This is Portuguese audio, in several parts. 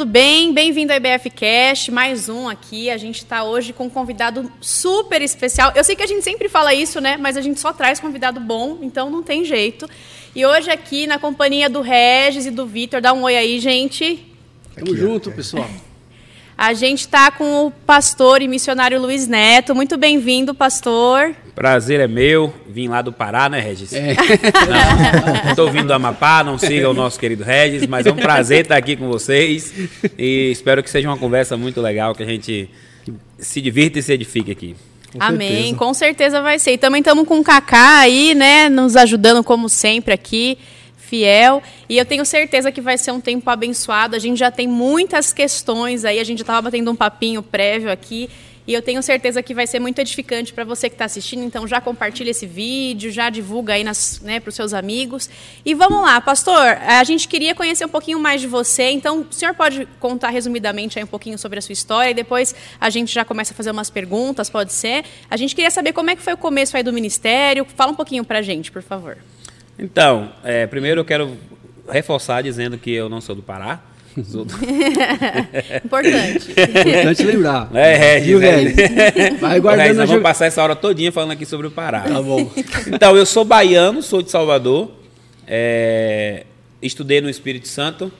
Tudo bem? Bem-vindo ao IBF Cast, mais um aqui. A gente está hoje com um convidado super especial. Eu sei que a gente sempre fala isso, né? Mas a gente só traz convidado bom, então não tem jeito. E hoje aqui na companhia do Regis e do Vitor, dá um oi aí, gente. Tamo junto, pessoal. A gente está com o pastor e missionário Luiz Neto. Muito bem-vindo, pastor. Prazer é meu. Vim lá do Pará, né, Regis? É. Estou vindo do Amapá, não siga o nosso querido Regis, mas é um prazer estar aqui com vocês. E espero que seja uma conversa muito legal, que a gente se divirta e se edifique aqui. Com Amém, certeza. com certeza vai ser. E também estamos com o Kaká aí, né, nos ajudando como sempre aqui fiel. E eu tenho certeza que vai ser um tempo abençoado. A gente já tem muitas questões aí, a gente estava batendo um papinho prévio aqui. E eu tenho certeza que vai ser muito edificante para você que está assistindo. Então já compartilha esse vídeo, já divulga aí né, para os seus amigos. E vamos lá, pastor. A gente queria conhecer um pouquinho mais de você. Então, o senhor pode contar resumidamente um pouquinho sobre a sua história e depois a gente já começa a fazer umas perguntas, pode ser. A gente queria saber como é que foi o começo aí do ministério. Fala um pouquinho para a gente, por favor. Então, é, primeiro eu quero reforçar dizendo que eu não sou do Pará. Sou do... Importante. Importante lembrar. É, Regis, Regis. Vai guardando. Nós vamos passar essa hora todinha falando aqui sobre o Pará. Tá bom. Então, eu sou baiano, sou de Salvador. É, estudei no Espírito Santo.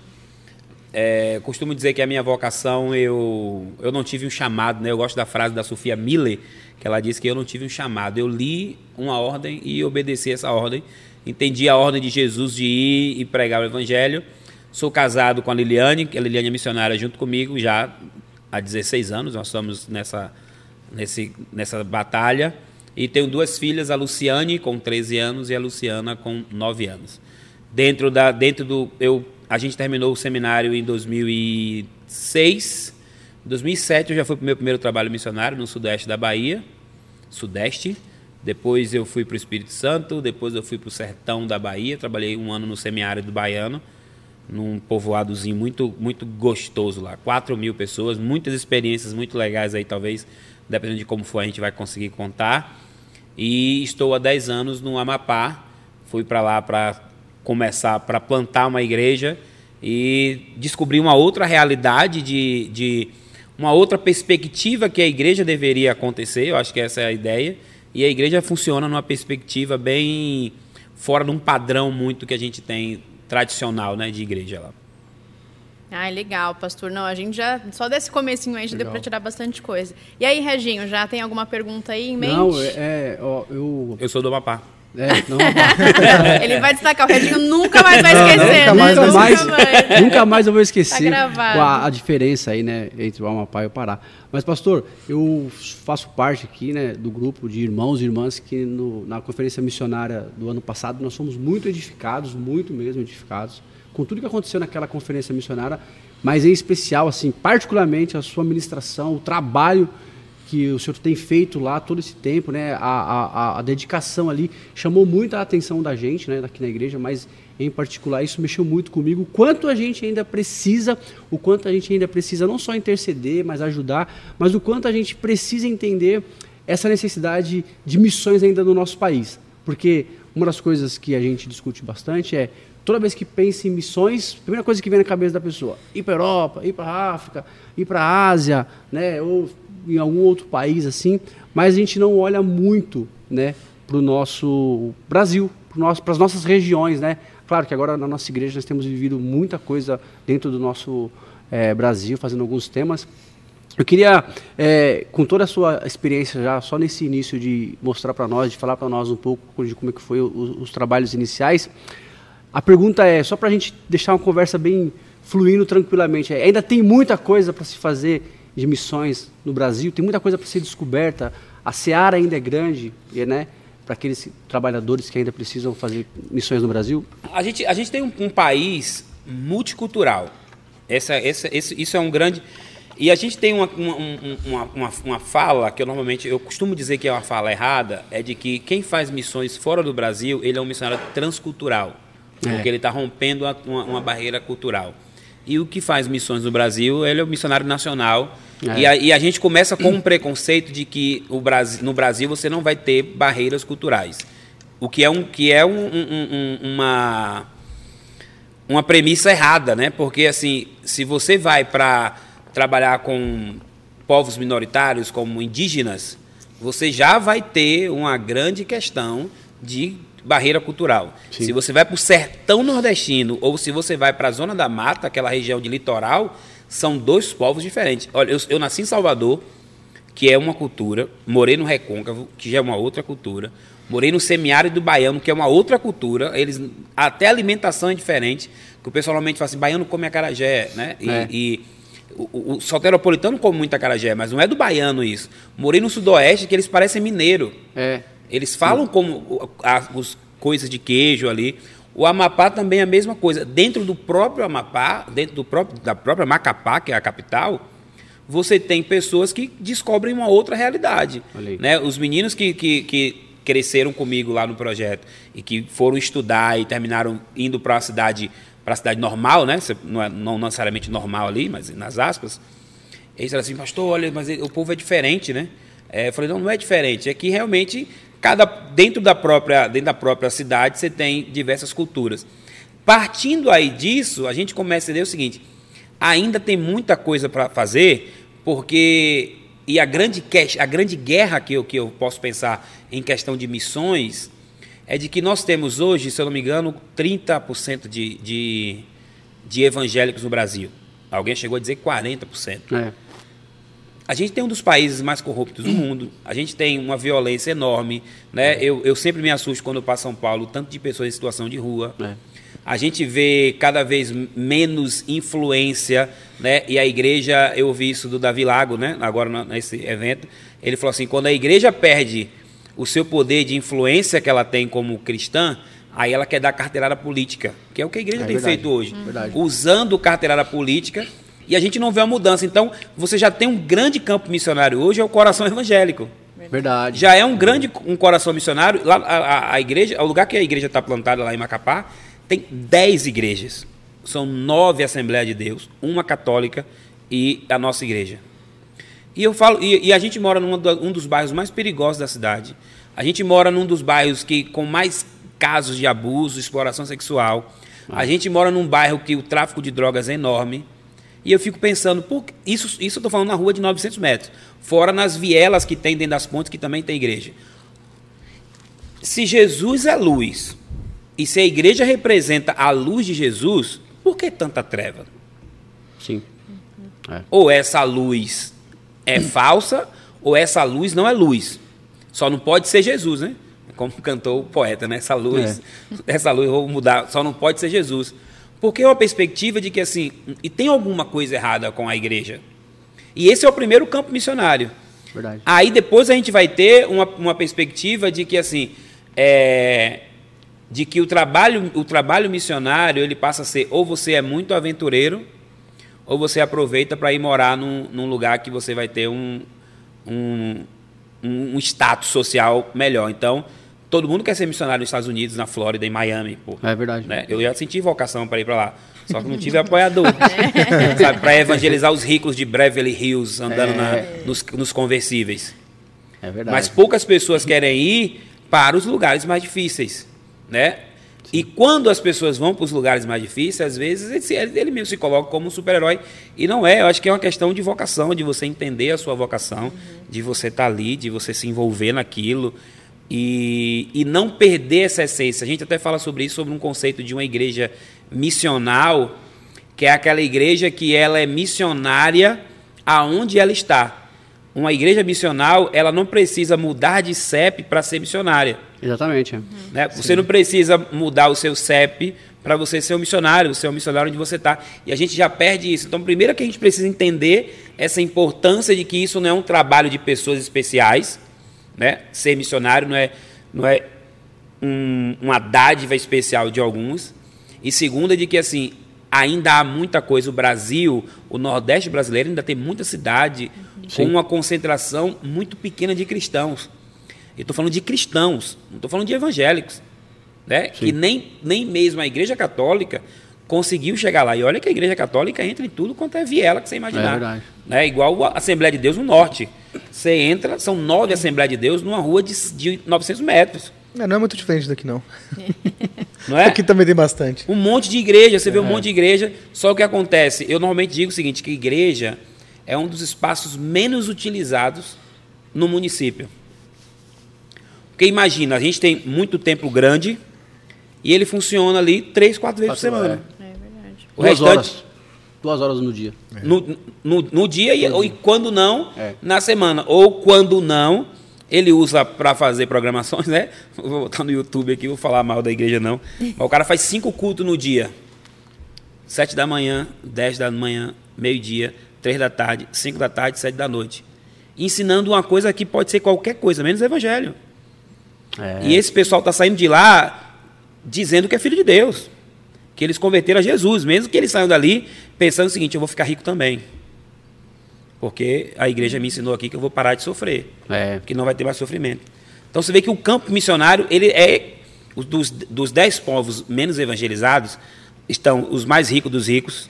É, costumo dizer que a minha vocação, eu, eu não tive um chamado, né? Eu gosto da frase da Sofia Miller, que ela disse que eu não tive um chamado. Eu li uma ordem e obedeci essa ordem entendi a ordem de Jesus de ir e pregar o evangelho. Sou casado com a Liliane, que a Liliane é missionária junto comigo já há 16 anos, nós estamos nessa, nesse, nessa batalha. E tenho duas filhas, a Luciane com 13 anos e a Luciana com 9 anos. Dentro da dentro do eu a gente terminou o seminário em 2006. Em 2007 eu já fui para o meu primeiro trabalho missionário no sudeste da Bahia, sudeste. Depois eu fui para o Espírito Santo, depois eu fui para o sertão da Bahia, trabalhei um ano no semiárido baiano, num povoadozinho muito, muito gostoso lá. 4 mil pessoas, muitas experiências muito legais aí, talvez, dependendo de como for, a gente vai conseguir contar. E estou há 10 anos no Amapá, fui para lá para começar, para plantar uma igreja e descobrir uma outra realidade de, de uma outra perspectiva que a igreja deveria acontecer, eu acho que essa é a ideia e a igreja funciona numa perspectiva bem fora de um padrão muito que a gente tem tradicional, né, de igreja lá. Ah, legal, pastor. Não, a gente já só desse comecinho aí já legal. deu para tirar bastante coisa. E aí, Reginho, já tem alguma pergunta aí em mente? Não, é, é ó, eu eu sou do Amapá. É, não, Ele vai destacar, o Reginho nunca mais vai esquecer, não, nunca mais, né? Nunca mais, mais. nunca mais eu vou esquecer tá a, a, diferença aí, né, entre o Amapá e o Pará. Mas, pastor, eu faço parte aqui, né, do grupo de irmãos e irmãs que no, na conferência missionária do ano passado nós fomos muito edificados, muito mesmo edificados, com tudo que aconteceu naquela conferência missionária, mas em especial, assim, particularmente a sua ministração, o trabalho que o senhor tem feito lá todo esse tempo, né? A, a, a dedicação ali chamou muito a atenção da gente, né? Aqui na igreja, mas em particular isso mexeu muito comigo. Quanto a gente ainda precisa, o quanto a gente ainda precisa não só interceder, mas ajudar, mas o quanto a gente precisa entender essa necessidade de missões ainda no nosso país, porque uma das coisas que a gente discute bastante é toda vez que pensa em missões, a primeira coisa que vem na cabeça da pessoa, ir para a Europa, ir para a África, ir para a Ásia, né, ou em algum outro país assim, mas a gente não olha muito, né, para o nosso Brasil, para as nossas regiões, né? Claro que agora na nossa igreja nós temos vivido muita coisa dentro do nosso é, Brasil, fazendo alguns temas. Eu queria, é, com toda a sua experiência já, só nesse início de mostrar para nós, de falar para nós um pouco de como é que foi os, os trabalhos iniciais. A pergunta é, só para a gente deixar uma conversa bem fluindo tranquilamente, é, ainda tem muita coisa para se fazer de missões no Brasil, tem muita coisa para ser descoberta, a seara ainda é grande, né? Para aqueles trabalhadores que ainda precisam fazer missões no Brasil? A gente, a gente tem um, um país multicultural. Essa, essa, esse, isso é um grande. E a gente tem uma, uma, uma, uma, fala que eu normalmente eu costumo dizer que é uma fala errada, é de que quem faz missões fora do Brasil, ele é um missionário transcultural. É. Porque ele está rompendo uma, uma barreira cultural. E o que faz missões no Brasil, ele é o missionário nacional. É. E, a, e, a, gente começa com um preconceito de que o Brasil, no Brasil você não vai ter barreiras culturais. O que é, um, que é um, um, uma, uma premissa errada, né? Porque assim, se você vai para trabalhar com povos minoritários como indígenas, você já vai ter uma grande questão de barreira cultural. Sim. Se você vai para o sertão nordestino ou se você vai para a zona da mata, aquela região de litoral, são dois povos diferentes. Olha, eu, eu nasci em Salvador, que é uma cultura, morei no Recôncavo, que já é uma outra cultura, morei no semiárido baiano, que é uma outra cultura, eles até a alimentação é diferente, que o pessoal normalmente fala assim, baiano come acarajé, né? E, é. e o, o soteropolitano come muito acarajé, mas não é do baiano isso. Morei no sudoeste, que eles parecem mineiro. É. Eles falam como as coisas de queijo ali. O Amapá também é a mesma coisa. Dentro do próprio Amapá, dentro do próprio, da própria Macapá, que é a capital, você tem pessoas que descobrem uma outra realidade. Né? Os meninos que, que, que, cresceram comigo lá no projeto e que foram estudar e terminaram indo para a cidade para a cidade normal, né? Não, é, não necessariamente normal ali, mas nas aspas. Eles disseram assim, pastor, olha, mas o povo é diferente, né? É, eu falei, não, não é diferente. É que realmente cada dentro da própria dentro da própria cidade você tem diversas culturas. Partindo aí disso, a gente começa a entender o seguinte: ainda tem muita coisa para fazer, porque e a grande a grande guerra que eu, que eu posso pensar em questão de missões é de que nós temos hoje, se eu não me engano, 30% de, de, de evangélicos no Brasil. Alguém chegou a dizer 40%. É. A gente tem um dos países mais corruptos do mundo, a gente tem uma violência enorme. Né? Eu, eu sempre me assusto quando eu passo São Paulo, tanto de pessoas em situação de rua. É. A gente vê cada vez menos influência, né? E a igreja, eu ouvi isso do Davi Lago, né? Agora nesse evento, ele falou assim: quando a igreja perde o seu poder de influência que ela tem como cristã, aí ela quer dar carteirada política, que é o que a igreja é tem verdade, feito hoje, verdade. usando carteirada política e a gente não vê uma mudança. Então, você já tem um grande campo missionário hoje, é o coração evangélico. Verdade. Já é um grande um coração missionário. Lá, a, a, a igreja, o lugar que a igreja está plantada lá em Macapá, tem dez igrejas. São nove Assembleias de Deus, uma católica e a nossa igreja. E eu falo, e, e a gente mora num um dos bairros mais perigosos da cidade. A gente mora num dos bairros que com mais casos de abuso, exploração sexual. A gente mora num bairro que o tráfico de drogas é enorme. E eu fico pensando, por, isso, isso eu estou falando na rua de 900 metros, fora nas vielas que tem dentro das pontes, que também tem igreja. Se Jesus é luz, e se a igreja representa a luz de Jesus, por que tanta treva? Sim. É. Ou essa luz é falsa, ou essa luz não é luz. Só não pode ser Jesus, né? Como cantou o poeta, né? Essa luz, é. essa luz, vou mudar, só não pode ser Jesus. Porque é uma perspectiva de que, assim, e tem alguma coisa errada com a igreja. E esse é o primeiro campo missionário. Verdade. Aí depois a gente vai ter uma, uma perspectiva de que, assim, é, de que o trabalho, o trabalho missionário ele passa a ser ou você é muito aventureiro, ou você aproveita para ir morar num, num, lugar que você vai ter um, um, um, um status social melhor. Então, Todo mundo quer ser missionário nos Estados Unidos, na Flórida, em Miami. Pô, é verdade. Né? Eu já senti vocação para ir para lá. Só que não tive apoiador. sabe, para evangelizar os ricos de Beverly Hills andando é. na, nos, nos conversíveis. É verdade. Mas poucas pessoas querem ir para os lugares mais difíceis. Né? E quando as pessoas vão para os lugares mais difíceis, às vezes ele, ele mesmo se coloca como um super-herói. E não é, eu acho que é uma questão de vocação, de você entender a sua vocação, uhum. de você estar tá ali, de você se envolver naquilo e, e não perder essa essência. A gente até fala sobre isso, sobre um conceito de uma igreja missional, que é aquela igreja que ela é missionária aonde ela está. Uma igreja missional, ela não precisa mudar de CEP para ser missionária. Exatamente. Uhum. Né? Você não precisa mudar o seu CEP para você ser um missionário, você é um missionário onde você está. E a gente já perde isso. Então, primeiro que a gente precisa entender essa importância de que isso não é um trabalho de pessoas especiais, né? Ser missionário não é, não é um, uma dádiva especial de alguns. E segunda, de que assim, ainda há muita coisa. O Brasil, o Nordeste brasileiro, ainda tem muita cidade Sim. com uma concentração muito pequena de cristãos. Eu estou falando de cristãos, não estou falando de evangélicos. Né? Que nem, nem mesmo a Igreja Católica conseguiu chegar lá. E olha que a Igreja Católica entra em tudo quanto é viela que você imaginar. É verdade. Né? Igual a Assembleia de Deus no Norte. Você entra, são nove Assembleias de Deus numa rua de, de 900 metros. É, não é muito diferente daqui, não. não é? Aqui também tem bastante. Um monte de igreja, você é. vê um monte de igreja. Só o que acontece, eu normalmente digo o seguinte, que igreja é um dos espaços menos utilizados no município. Porque imagina, a gente tem muito templo grande e ele funciona ali três, quatro vezes por semana. É, é. O Duas restante, horas. Duas horas no dia. No, no, no dia e, ou, e quando não, é. na semana. Ou quando não, ele usa para fazer programações, né? Vou botar no YouTube aqui, vou falar mal da igreja não. Mas o cara faz cinco cultos no dia. Sete da manhã, dez da manhã, meio-dia, três da tarde, cinco da tarde, sete da noite. Ensinando uma coisa que pode ser qualquer coisa, menos evangelho. É. E esse pessoal está saindo de lá dizendo que é filho de Deus. Que eles converteram a Jesus, mesmo que eles saiam dali pensando o seguinte: eu vou ficar rico também. Porque a igreja me ensinou aqui que eu vou parar de sofrer. É. Que não vai ter mais sofrimento. Então você vê que o campo missionário, ele é. Dos, dos dez povos menos evangelizados, estão os mais ricos dos ricos.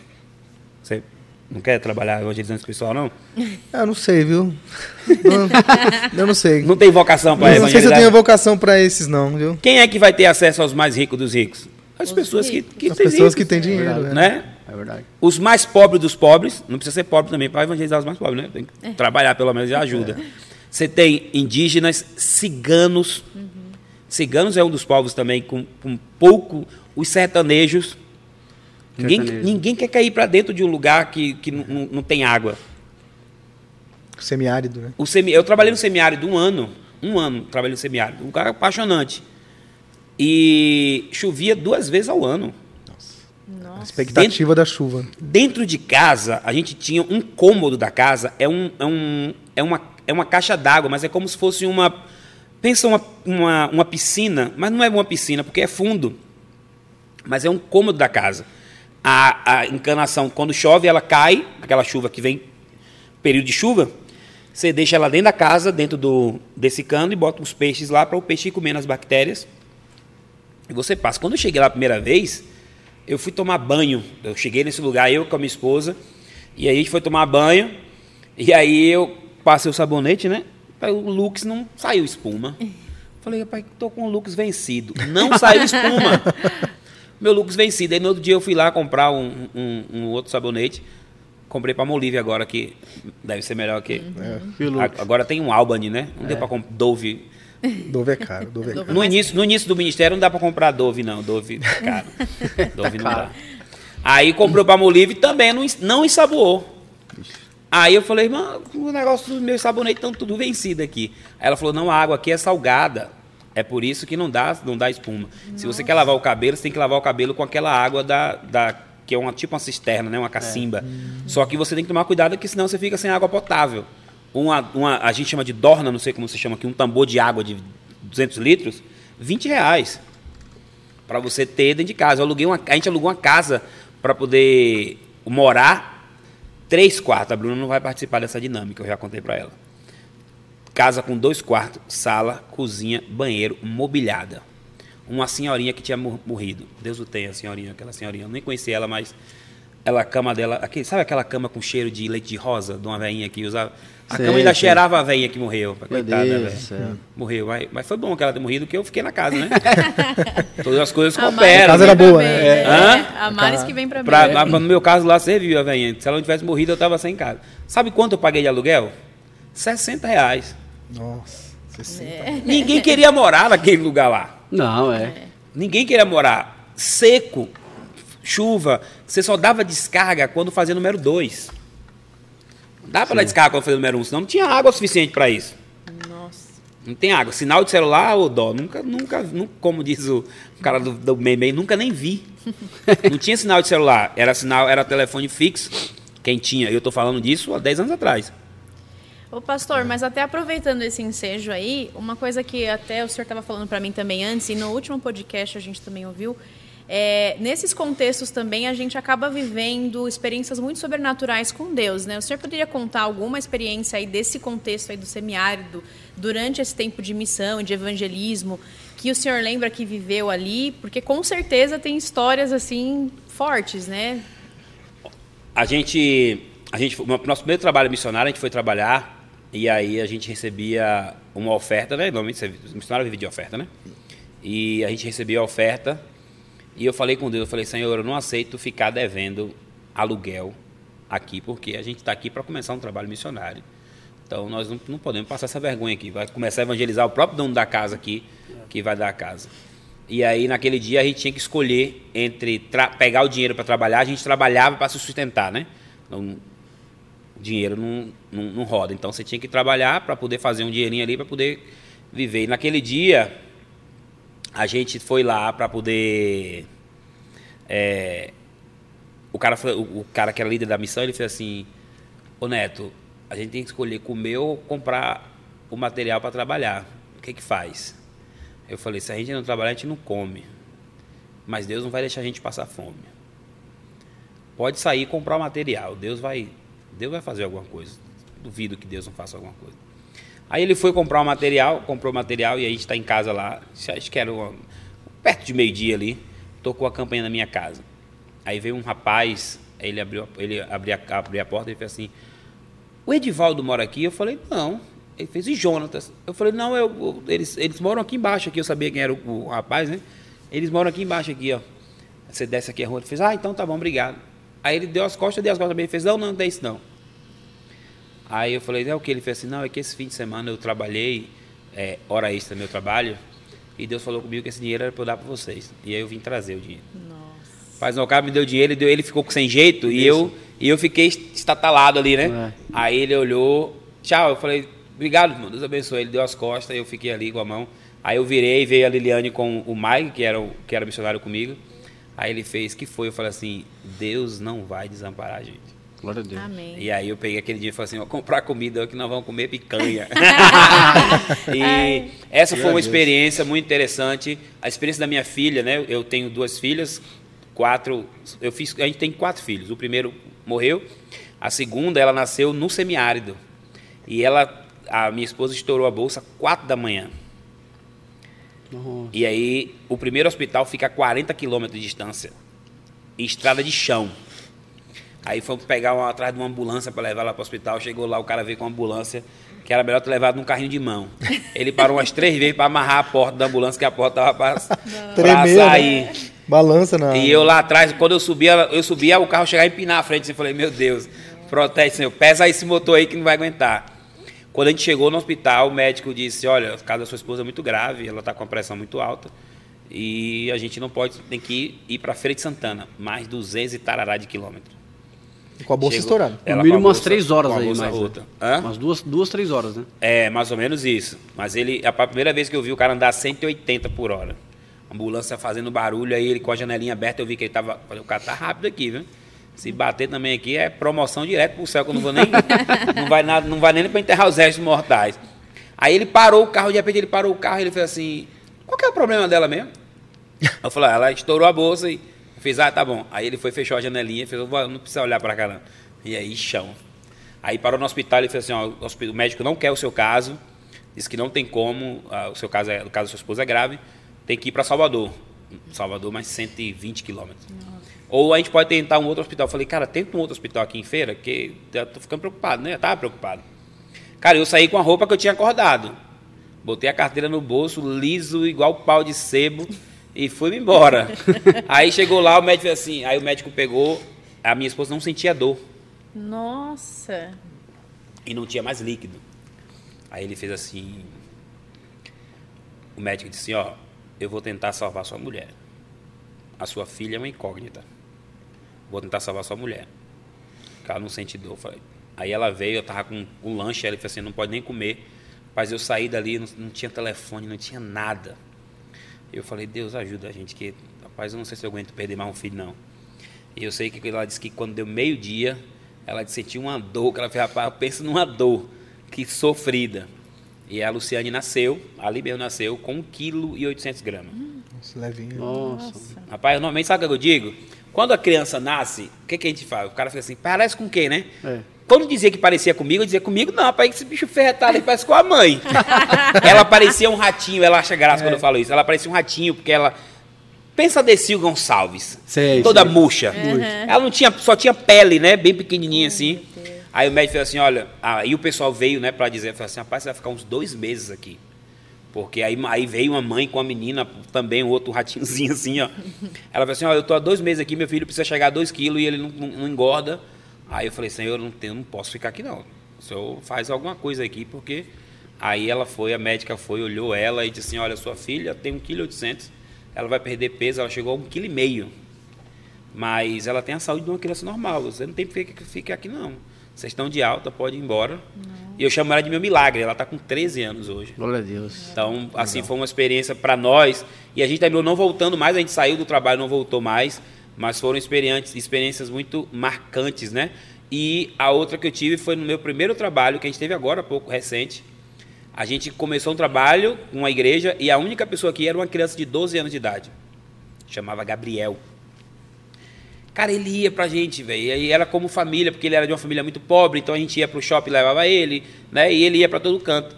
Você não quer trabalhar evangelizando esse pessoal, não? Eu não sei, viu? Não, eu não sei. Não tem vocação para evangelizar? Não sei se eu tenho vocação para esses, não, viu? Quem é que vai ter acesso aos mais ricos dos ricos? As pessoas que, que As pessoas ricos, que têm dinheiro, é. né? É verdade. Os mais pobres dos pobres, não precisa ser pobre também para evangelizar os mais pobres, né? Tem que é. trabalhar pelo menos e ajuda. É. Você tem indígenas, ciganos. Uhum. Ciganos é um dos povos também com, com pouco. Os sertanejos. Ninguém, ninguém quer cair para dentro de um lugar que, que não, não tem água. Semiárido, né? O semi, eu trabalhei no semiárido um ano. Um ano trabalhei no semiárido. Um cara apaixonante. E chovia duas vezes ao ano. A expectativa dentro, da chuva. Dentro de casa, a gente tinha um cômodo da casa, é, um, é, um, é, uma, é uma caixa d'água, mas é como se fosse uma. Pensa uma, uma, uma piscina, mas não é uma piscina, porque é fundo. Mas é um cômodo da casa. A, a encanação, quando chove, ela cai, aquela chuva que vem, período de chuva, você deixa ela dentro da casa, dentro do, desse cano, e bota os peixes lá para o peixe ir comendo as bactérias. E você passa. Quando eu cheguei lá a primeira vez, eu fui tomar banho. Eu cheguei nesse lugar, eu com a minha esposa, e aí a gente foi tomar banho, e aí eu passei o sabonete, né? O Lux não saiu espuma. Falei, rapaz, tô com o Lux vencido. Não saiu espuma. Meu Lux vencido. Aí no outro dia eu fui lá comprar um, um, um outro sabonete. Comprei para Molívia agora, que deve ser melhor que. Uhum. É. Agora tem um Albany, né? Não é. deu para comprar Dove Dove é caro. Dove é caro. No, início, no início do ministério não dá para comprar Dove, não. Dove é caro. Dove não dá. Aí comprou para Molive também não, não ensaboou. Aí eu falei, mano, o negócio dos meus sabonetes estão tudo vencido aqui. Aí ela falou, não, a água aqui é salgada. É por isso que não dá, não dá espuma. Nossa. Se você quer lavar o cabelo, você tem que lavar o cabelo com aquela água da, da que é uma tipo uma cisterna, né, uma cacimba. É. Só que você tem que tomar cuidado, porque senão você fica sem água potável uma, uma, a gente chama de dorna, não sei como se chama aqui, um tambor de água de 200 litros, 20 reais para você ter dentro de casa. Eu aluguei uma, a gente alugou uma casa para poder morar, três quartos. A Bruna não vai participar dessa dinâmica, eu já contei para ela. Casa com dois quartos, sala, cozinha, banheiro, mobiliada. Uma senhorinha que tinha morrido. Deus o tenha, a senhorinha, aquela senhorinha. Eu nem conheci ela, mas ela, a cama dela, aquele, sabe aquela cama com cheiro de leite de rosa, de uma veinha que usava? A sei, cama ainda sei. cheirava a velha que morreu. Coitada, velho. Morreu. Mas, mas foi bom que ela ter morrido, porque eu fiquei na casa, né? Todas as coisas cooperam. A casa era boa, né? É. É. A Maris que vem pra, pra mim. No meu caso lá, serviu a velhinha. Se ela não tivesse morrido, eu tava sem casa. Sabe quanto eu paguei de aluguel? 60 reais. Nossa, 60 é. Ninguém queria morar naquele lugar lá. Não, é. Ninguém queria morar. Seco, chuva. Você só dava descarga quando fazia número 2. Dá para dar descarga quando fazia número 1, um, senão não tinha água suficiente para isso. Nossa. Não tem água. Sinal de celular, ô dó, nunca, nunca, nunca, como diz o cara do, do meme, nunca nem vi. não tinha sinal de celular, era sinal, era telefone fixo. Quem tinha, eu estou falando disso há 10 anos atrás. Ô pastor, mas até aproveitando esse ensejo aí, uma coisa que até o senhor estava falando para mim também antes, e no último podcast a gente também ouviu, é, nesses contextos também a gente acaba vivendo experiências muito sobrenaturais com Deus, né? O senhor poderia contar alguma experiência aí desse contexto aí do semiárido durante esse tempo de missão, de evangelismo, que o senhor lembra que viveu ali? Porque com certeza tem histórias assim fortes, né? A gente, a gente, no nosso primeiro trabalho missionário a gente foi trabalhar e aí a gente recebia uma oferta, né? Normalmente missionário vive de oferta, né? E a gente recebeu a oferta. E eu falei com Deus, eu falei, Senhor, eu não aceito ficar devendo aluguel aqui, porque a gente está aqui para começar um trabalho missionário. Então nós não, não, podemos passar essa vergonha aqui. Vai começar a evangelizar o próprio dono da casa aqui, que vai dar a casa. E aí naquele dia a gente tinha que escolher entre pegar o dinheiro para trabalhar, a gente trabalhava para se sustentar, né? Então, dinheiro não, não, não, roda. Então você tinha que trabalhar para poder fazer um dinheirinho ali para poder viver. E naquele dia a gente foi lá para poder é, o cara o, cara que era líder da missão ele fez assim ô Neto a gente tem que escolher comer ou comprar o material para trabalhar. O que que faz? Eu falei se a gente não trabalhar a gente não come. Mas Deus não vai deixar a gente passar fome. Pode sair e comprar o material. Deus vai Deus vai fazer alguma coisa. Duvido que Deus não faça alguma coisa Aí ele foi comprar o material, comprou o material e a gente está em casa lá. Acho que era perto de meio-dia ali. Tocou a campanha na minha casa. Aí veio um rapaz, ele abriu, ele abriu a, abriu a porta e fez assim: O Edivaldo mora aqui? Eu falei: Não. Ele fez: E Jonatas? Eu falei: Não, eu, eu, eles, eles moram aqui embaixo. aqui Eu sabia quem era o, o, rapaz, né? Eles moram aqui embaixo, aqui, ó. Você desce aqui a rua. Ele fez: Ah, então tá bom, obrigado. Aí ele deu as costas, deu as costas também. Ele fez: Não, não, não é isso não. Aí eu falei, é o que? Ele fez assim, não, é que esse fim de semana eu trabalhei, é, hora extra no meu trabalho, e Deus falou comigo que esse dinheiro era para eu dar para vocês. E aí eu vim trazer o dinheiro. Nossa. Mas o cara me deu dinheiro, ele, deu, ele ficou sem jeito, e eu, e eu fiquei estatalado ali, né? É. Aí ele olhou, tchau, eu falei, obrigado, irmão, Deus abençoe. Ele deu as costas, eu fiquei ali com a mão. Aí eu virei, veio a Liliane com o Mike, que era, o, que era missionário comigo. Aí ele fez, que foi? Eu falei assim, Deus não vai desamparar a gente. Glória a Deus. Amém. E aí eu peguei aquele dia e falei assim, vou comprar comida que nós vamos comer picanha. e Ai. essa foi uma experiência muito interessante. A experiência da minha filha, né? Eu tenho duas filhas, quatro. Eu fiz, a gente tem quatro filhos. O primeiro morreu, a segunda ela nasceu no semiárido. E ela, a minha esposa estourou a bolsa quatro da manhã. Nossa. E aí o primeiro hospital fica a 40 quilômetros de distância. estrada de chão. Aí fomos pegar uma, atrás de uma ambulância para levar ela para o hospital. Chegou lá, o cara veio com uma ambulância, que era melhor ter levado num carrinho de mão. Ele parou umas três vezes para amarrar a porta da ambulância, que a porta estava para sair. Né? Balança na. E eu lá atrás, quando eu subia, eu subia, o carro chegava a empinar a frente. Assim, eu falei, meu Deus, protege, senhor. Pesa esse motor aí que não vai aguentar. Quando a gente chegou no hospital, o médico disse: Olha, o caso da sua esposa é muito grave, ela está com a pressão muito alta. E a gente não pode, tem que ir para Feira de Santana, mais 200 e tarará de quilômetros. Com a bolsa Chegou, estourada. No mínimo umas três horas aí, mais. Né? Umas duas, duas, três horas, né? É, mais ou menos isso. Mas ele, a primeira vez que eu vi o cara andar 180 por hora. ambulância fazendo barulho, aí ele com a janelinha aberta, eu vi que ele tava. Falei, o cara tá rápido aqui, viu? Se bater também aqui é promoção direto pro céu, que eu não vou nem. não vai nada, não vai nem para enterrar os restos mortais. Aí ele parou o carro, de repente ele parou o carro e ele fez assim: qual que é o problema dela mesmo? Eu falei, ah, ela estourou a bolsa e Fiz, ah, tá bom. Aí ele foi, fechou a janelinha, fez, não precisa olhar para cá não. E aí, chão. Aí parou no hospital e fez assim, ó, o médico não quer o seu caso, disse que não tem como, o seu caso, é, o caso da sua esposa é grave, tem que ir para Salvador. Salvador, mais 120 quilômetros. Ou a gente pode tentar um outro hospital. Eu falei, cara, tenta um outro hospital aqui em feira, que eu tô ficando preocupado, né? Eu tava preocupado. Cara, eu saí com a roupa que eu tinha acordado. Botei a carteira no bolso, liso, igual pau de sebo. E fui embora. aí chegou lá, o médico fez assim, aí o médico pegou, a minha esposa não sentia dor. Nossa. E não tinha mais líquido. Aí ele fez assim, o médico disse assim, ó, eu vou tentar salvar sua mulher. A sua filha é uma incógnita. Vou tentar salvar sua mulher. Porque ela não sente dor. Falei. Aí ela veio, eu tava com um lanche, ela falou assim, não pode nem comer. Mas eu saí dali, não, não tinha telefone, não tinha nada. Eu falei, Deus ajuda a gente, que rapaz, eu não sei se eu aguento perder mais um filho, não. E eu sei que ela disse que quando deu meio-dia, ela sentiu uma dor, que ela fez, rapaz, pensa numa dor, que sofrida. E a Luciane nasceu, ali mesmo nasceu, com 1,8 kg. Nossa, levinho. Nossa. Rapaz, normalmente sabe o que eu digo? Quando a criança nasce, o que, que a gente faz? O cara fica assim, parece com quem, né? É. Quando dizia que parecia comigo, eu dizia comigo, não, rapaz, esse bicho ferretado aí parece com a mãe. ela parecia um ratinho, ela acha graça é. quando eu falo isso. Ela parecia um ratinho, porque ela. Pensa a Decil Gonçalves. Sei, toda sei. murcha. Uhum. Ela não tinha, só tinha pele, né? Bem pequenininha assim. Aí o médico falou assim: olha, aí o pessoal veio, né, para dizer, falou assim: rapaz, você vai ficar uns dois meses aqui. Porque aí, aí veio uma mãe com a menina, também um outro ratinhozinho assim, ó. Ela falou assim, ó, eu tô há dois meses aqui, meu filho precisa chegar a dois quilos e ele não, não, não engorda. Aí eu falei, senhor, eu não, tenho, não posso ficar aqui não. O senhor faz alguma coisa aqui, porque... Aí ela foi, a médica foi, olhou ela e disse assim, olha, sua filha tem 1,8 kg, ela vai perder peso, ela chegou a 1,5 kg. Mas ela tem a saúde de uma criança normal, você não tem que ficar aqui não. Vocês estão de alta, pode ir embora. Não. E eu chamo ela de meu milagre. Ela está com 13 anos hoje. Glória a Deus. Então, assim, Legal. foi uma experiência para nós. E a gente terminou não voltando mais, a gente saiu do trabalho, não voltou mais. Mas foram experiências, muito marcantes, né? E a outra que eu tive foi no meu primeiro trabalho, que a gente teve agora, pouco recente. A gente começou um trabalho numa igreja e a única pessoa aqui era uma criança de 12 anos de idade. Chamava Gabriel. Cara, ele ia pra gente, velho. E era como família, porque ele era de uma família muito pobre, então a gente ia pro shopping e levava ele, né? E ele ia para todo canto.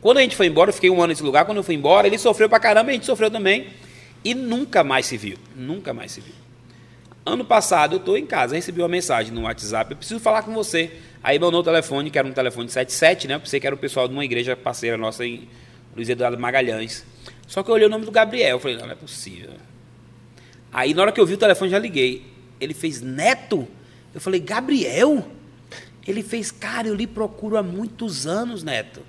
Quando a gente foi embora, eu fiquei um ano nesse lugar, quando eu fui embora, ele sofreu pra caramba, a gente sofreu também. E nunca mais se viu. Nunca mais se viu. Ano passado, eu estou em casa, recebi uma mensagem no WhatsApp, eu preciso falar com você. Aí mandou o telefone, que era um telefone 77, né? Eu pensei que era o pessoal de uma igreja parceira nossa em Luiz Eduardo Magalhães. Só que eu olhei o nome do Gabriel, eu falei, não, não é possível. Aí na hora que eu vi o telefone, já liguei. Ele fez neto? Eu falei, Gabriel? Ele fez, cara, eu lhe procuro há muitos anos, neto.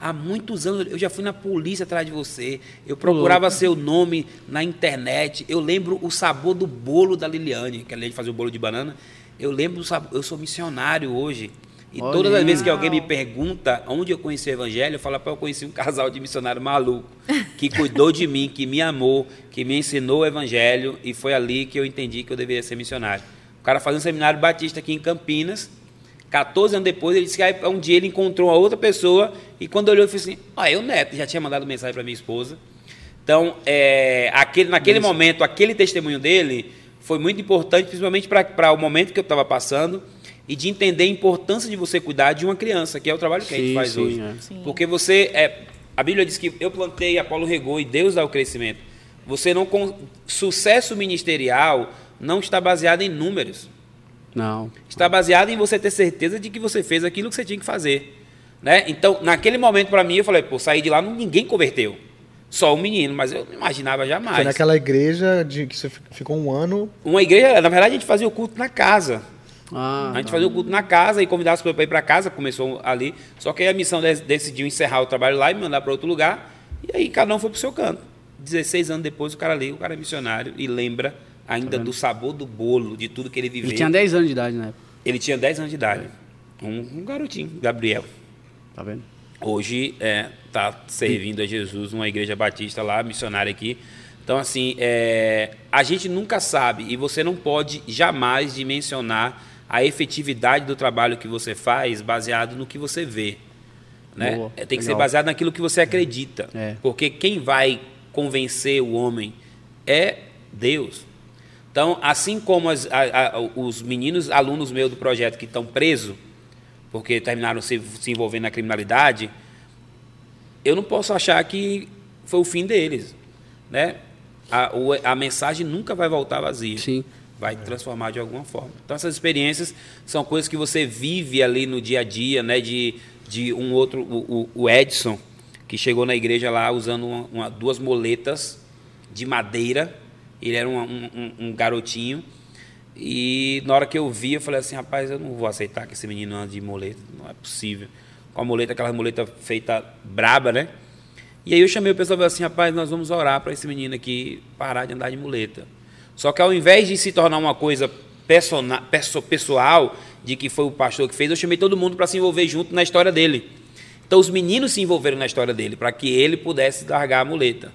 Há muitos anos, eu já fui na polícia atrás de você. Eu procurava seu nome na internet. Eu lembro o sabor do bolo da Liliane, que além de fazer o bolo de banana. Eu lembro. Eu sou missionário hoje. E Olha. todas as vezes que alguém me pergunta onde eu conheci o evangelho, eu falo eu conheci um casal de missionário maluco que cuidou de mim, que me amou, que me ensinou o evangelho e foi ali que eu entendi que eu deveria ser missionário. O cara fazia um seminário batista aqui em Campinas. 14 anos depois, ele disse que um dia ele encontrou uma outra pessoa e quando olhou, ele falou assim: Ah, eu neto, já tinha mandado mensagem para minha esposa. Então, é, aquele, naquele Isso. momento, aquele testemunho dele foi muito importante, principalmente para o momento que eu estava passando e de entender a importância de você cuidar de uma criança, que é o trabalho que sim, a gente faz sim, hoje. É. Porque você é, a Bíblia diz que eu plantei, Apolo regou e Deus dá o crescimento. Você não sucesso ministerial não está baseado em números. Não. Está baseado em você ter certeza de que você fez aquilo que você tinha que fazer, né? Então, naquele momento para mim eu falei, pô, saí de lá, ninguém converteu. Só o menino, mas eu não imaginava jamais. Foi naquela igreja de que você ficou um ano. Uma igreja, na verdade, a gente fazia o culto na casa. Ah, a gente tá. fazia o culto na casa e convidava as pessoas para ir para casa, começou ali. Só que aí a missão decidiu encerrar o trabalho lá e me mandar para outro lugar. E aí cada um foi para o seu canto. 16 anos depois o cara liga, o cara é missionário e lembra ainda tá do sabor do bolo, de tudo que ele viveu. Ele tinha 10 anos de idade na época. Ele tinha 10 anos de idade. É. Um, um, garotinho, Gabriel. Tá vendo? Hoje está é, servindo a Jesus numa igreja batista lá, missionária aqui. Então, assim, é, a gente nunca sabe e você não pode jamais dimensionar a efetividade do trabalho que você faz baseado no que você vê. Né? Boa, é, Tem que legal. ser baseado naquilo que você acredita. É. Porque quem vai convencer o homem é Deus. Então, assim como as, a, a, os meninos alunos meus do projeto que estão presos, porque terminaram se, se envolvendo na criminalidade, eu não posso achar que foi o fim deles. Né? A, a mensagem nunca vai voltar vazia. Sim vai transformar de alguma forma. Então essas experiências são coisas que você vive ali no dia a dia, né? De, de um outro, o, o Edson, que chegou na igreja lá usando uma, uma, duas moletas de madeira. Ele era um, um, um, garotinho. E na hora que eu vi, eu falei assim, rapaz, eu não vou aceitar que esse menino ande de moleta, não é possível. Com a moleta, aquela moleta feita braba, né? E aí eu chamei o pessoal e falei assim, rapaz, nós vamos orar para esse menino aqui parar de andar de muleta. Só que ao invés de se tornar uma coisa pessoal, de que foi o pastor que fez, eu chamei todo mundo para se envolver junto na história dele. Então os meninos se envolveram na história dele, para que ele pudesse largar a muleta.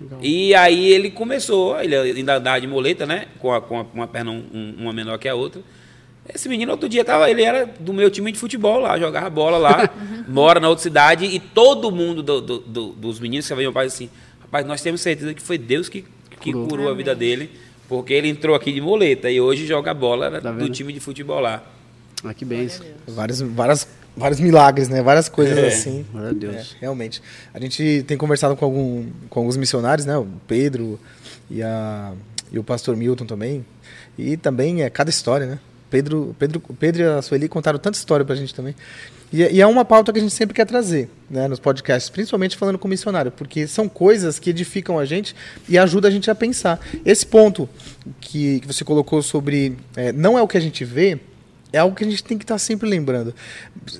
Legal. E aí ele começou, ele ainda andava de muleta, né? Com, a, com a, uma perna um, uma menor que a outra. Esse menino outro dia tava, ele era do meu time de futebol lá, jogava bola lá, mora na outra cidade, e todo mundo do, do, do, dos meninos que meu pai assim, rapaz, nós temos certeza que foi Deus que, que curou, curou a vida dele. Porque ele entrou aqui de muleta e hoje joga bola tá do time de futebol lá. Ah, que bem. Vários, várias, vários milagres, né? Várias coisas é. assim. Meu Deus. É, realmente. A gente tem conversado com, algum, com alguns missionários, né? O Pedro e, a, e o pastor Milton também. E também é cada história, né? Pedro, Pedro, Pedro e a Sueli contaram tanta história para a gente também. E, e, é uma pauta que a gente sempre quer trazer né, nos podcasts, principalmente falando com missionário, porque são coisas que edificam a gente e ajudam a gente a pensar. Esse ponto que, que você colocou sobre é, não é o que a gente vê, é algo que a gente tem que estar tá sempre lembrando.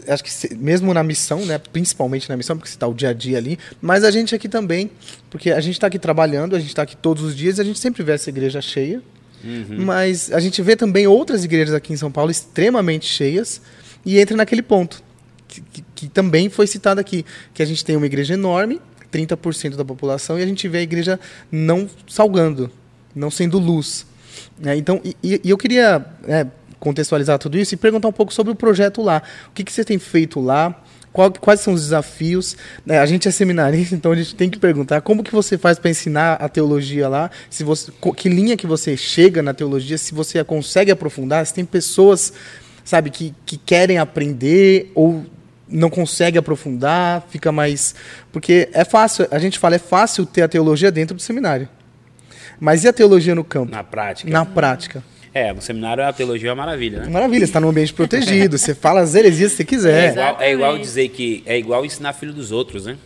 Acho que se, mesmo na missão, né, principalmente na missão, porque você está o dia a dia ali, mas a gente aqui também, porque a gente está aqui trabalhando, a gente está aqui todos os dias, a gente sempre vê essa igreja cheia, uhum. mas a gente vê também outras igrejas aqui em São Paulo extremamente cheias e entra naquele ponto que, que, que também foi citado aqui, que a gente tem uma igreja enorme, 30% da população, e a gente vê a igreja não salgando, não sendo luz. É, então, e, e, eu queria é, contextualizar tudo isso e perguntar um pouco sobre o projeto lá. O que, que você tem feito lá? Qual, quais são os desafios? É, a gente é seminarista, então a gente tem que perguntar como que você faz para ensinar a teologia lá? Se você, que linha que você chega na teologia? Se você consegue aprofundar? Se tem pessoas, sabe, que, que querem aprender ou não consegue aprofundar, fica mais. Porque é fácil, a gente fala, é fácil ter a teologia dentro do seminário. Mas e a teologia no campo? Na prática. Na prática. É, no seminário a teologia é uma maravilha, né? Maravilha, você está num ambiente protegido, você fala as heresias que você quiser. É igual, é igual, dizer que é igual ensinar filho dos outros, né?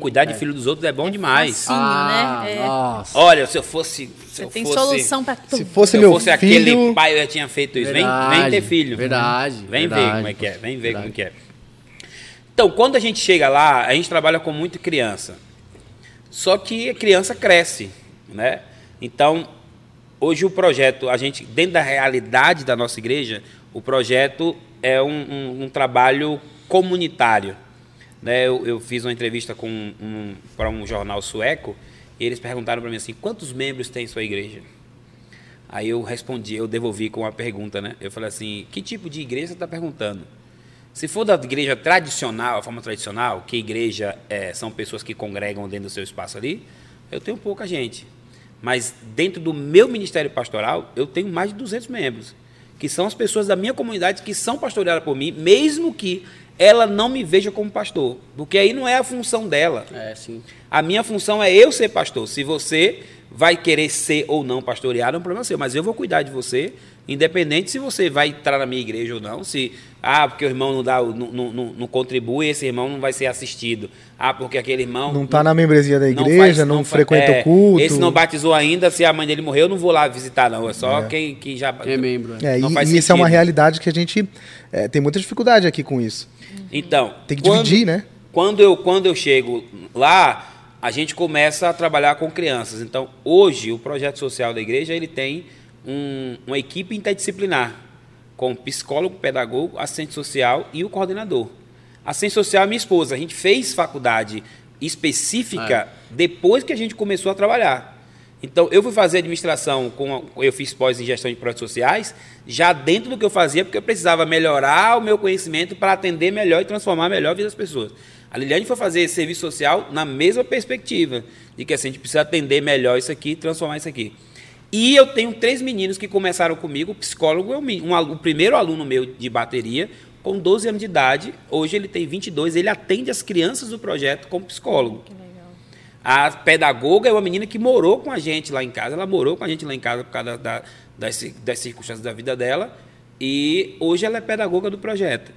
Cuidar de é. filho dos outros é bom é demais. Facinho, ah, né? É. Nossa. Olha, se eu fosse. Se Você eu tem fosse, solução para tudo. Se fosse se meu fosse filho... aquele pai, eu já tinha feito isso. Verdade, vem, vem ter filho. Verdade. Vem verdade, ver como é que é. Vem ver verdade. como é que é. Então, quando a gente chega lá, a gente trabalha com muita criança. Só que a criança cresce, né? Então, hoje o projeto, a gente, dentro da realidade da nossa igreja, o projeto é um, um, um trabalho comunitário. Né? Eu, eu, fiz uma entrevista um, para um jornal sueco e eles perguntaram para mim assim, quantos membros tem sua igreja? Aí eu respondi, eu devolvi com uma pergunta, né? Eu falei assim, que tipo de igreja você está perguntando? Se for da igreja tradicional, a forma tradicional, que igreja é, são pessoas que congregam dentro do seu espaço ali, eu tenho pouca gente. Mas dentro do meu ministério pastoral, eu tenho mais de 200 membros, que são as pessoas da minha comunidade que são pastoreadas por mim, mesmo que ela não me veja como pastor, porque aí não é a função dela. É, sim. A minha função é eu ser pastor. Se você vai querer ser ou não pastoreado, é um problema seu, mas eu vou cuidar de você, independente se você vai entrar na minha igreja ou não, se ah, porque o irmão não dá, não, não, não, contribui, esse irmão não vai ser assistido. Ah, porque aquele irmão não está na membresia da igreja, não, faz, não, não frequenta é, o culto. Esse não batizou ainda, se a mãe dele morreu, eu não vou lá visitar não, é só é. quem, quem já é membro. É, e, e isso é uma realidade que a gente é, tem muita dificuldade aqui com isso. Então, tem que quando, dividir, né? Quando eu quando eu chego lá, a gente começa a trabalhar com crianças. Então, hoje o projeto social da igreja ele tem um, uma equipe interdisciplinar com psicólogo, pedagogo, assistente social e o coordenador. Assistente social é minha esposa. A gente fez faculdade específica é. depois que a gente começou a trabalhar. Então, eu fui fazer administração, com, eu fiz pós em gestão de projetos sociais, já dentro do que eu fazia, porque eu precisava melhorar o meu conhecimento para atender melhor e transformar melhor a vida das pessoas. A Liliane foi fazer serviço social na mesma perspectiva, de que assim, a gente precisa atender melhor isso aqui e transformar isso aqui. E eu tenho três meninos que começaram comigo. O psicólogo é um, um, o primeiro aluno meu de bateria, com 12 anos de idade. Hoje ele tem 22. Ele atende as crianças do projeto como psicólogo. Que legal. A pedagoga é uma menina que morou com a gente lá em casa. Ela morou com a gente lá em casa por causa da, das, das circunstâncias da vida dela. E hoje ela é pedagoga do projeto.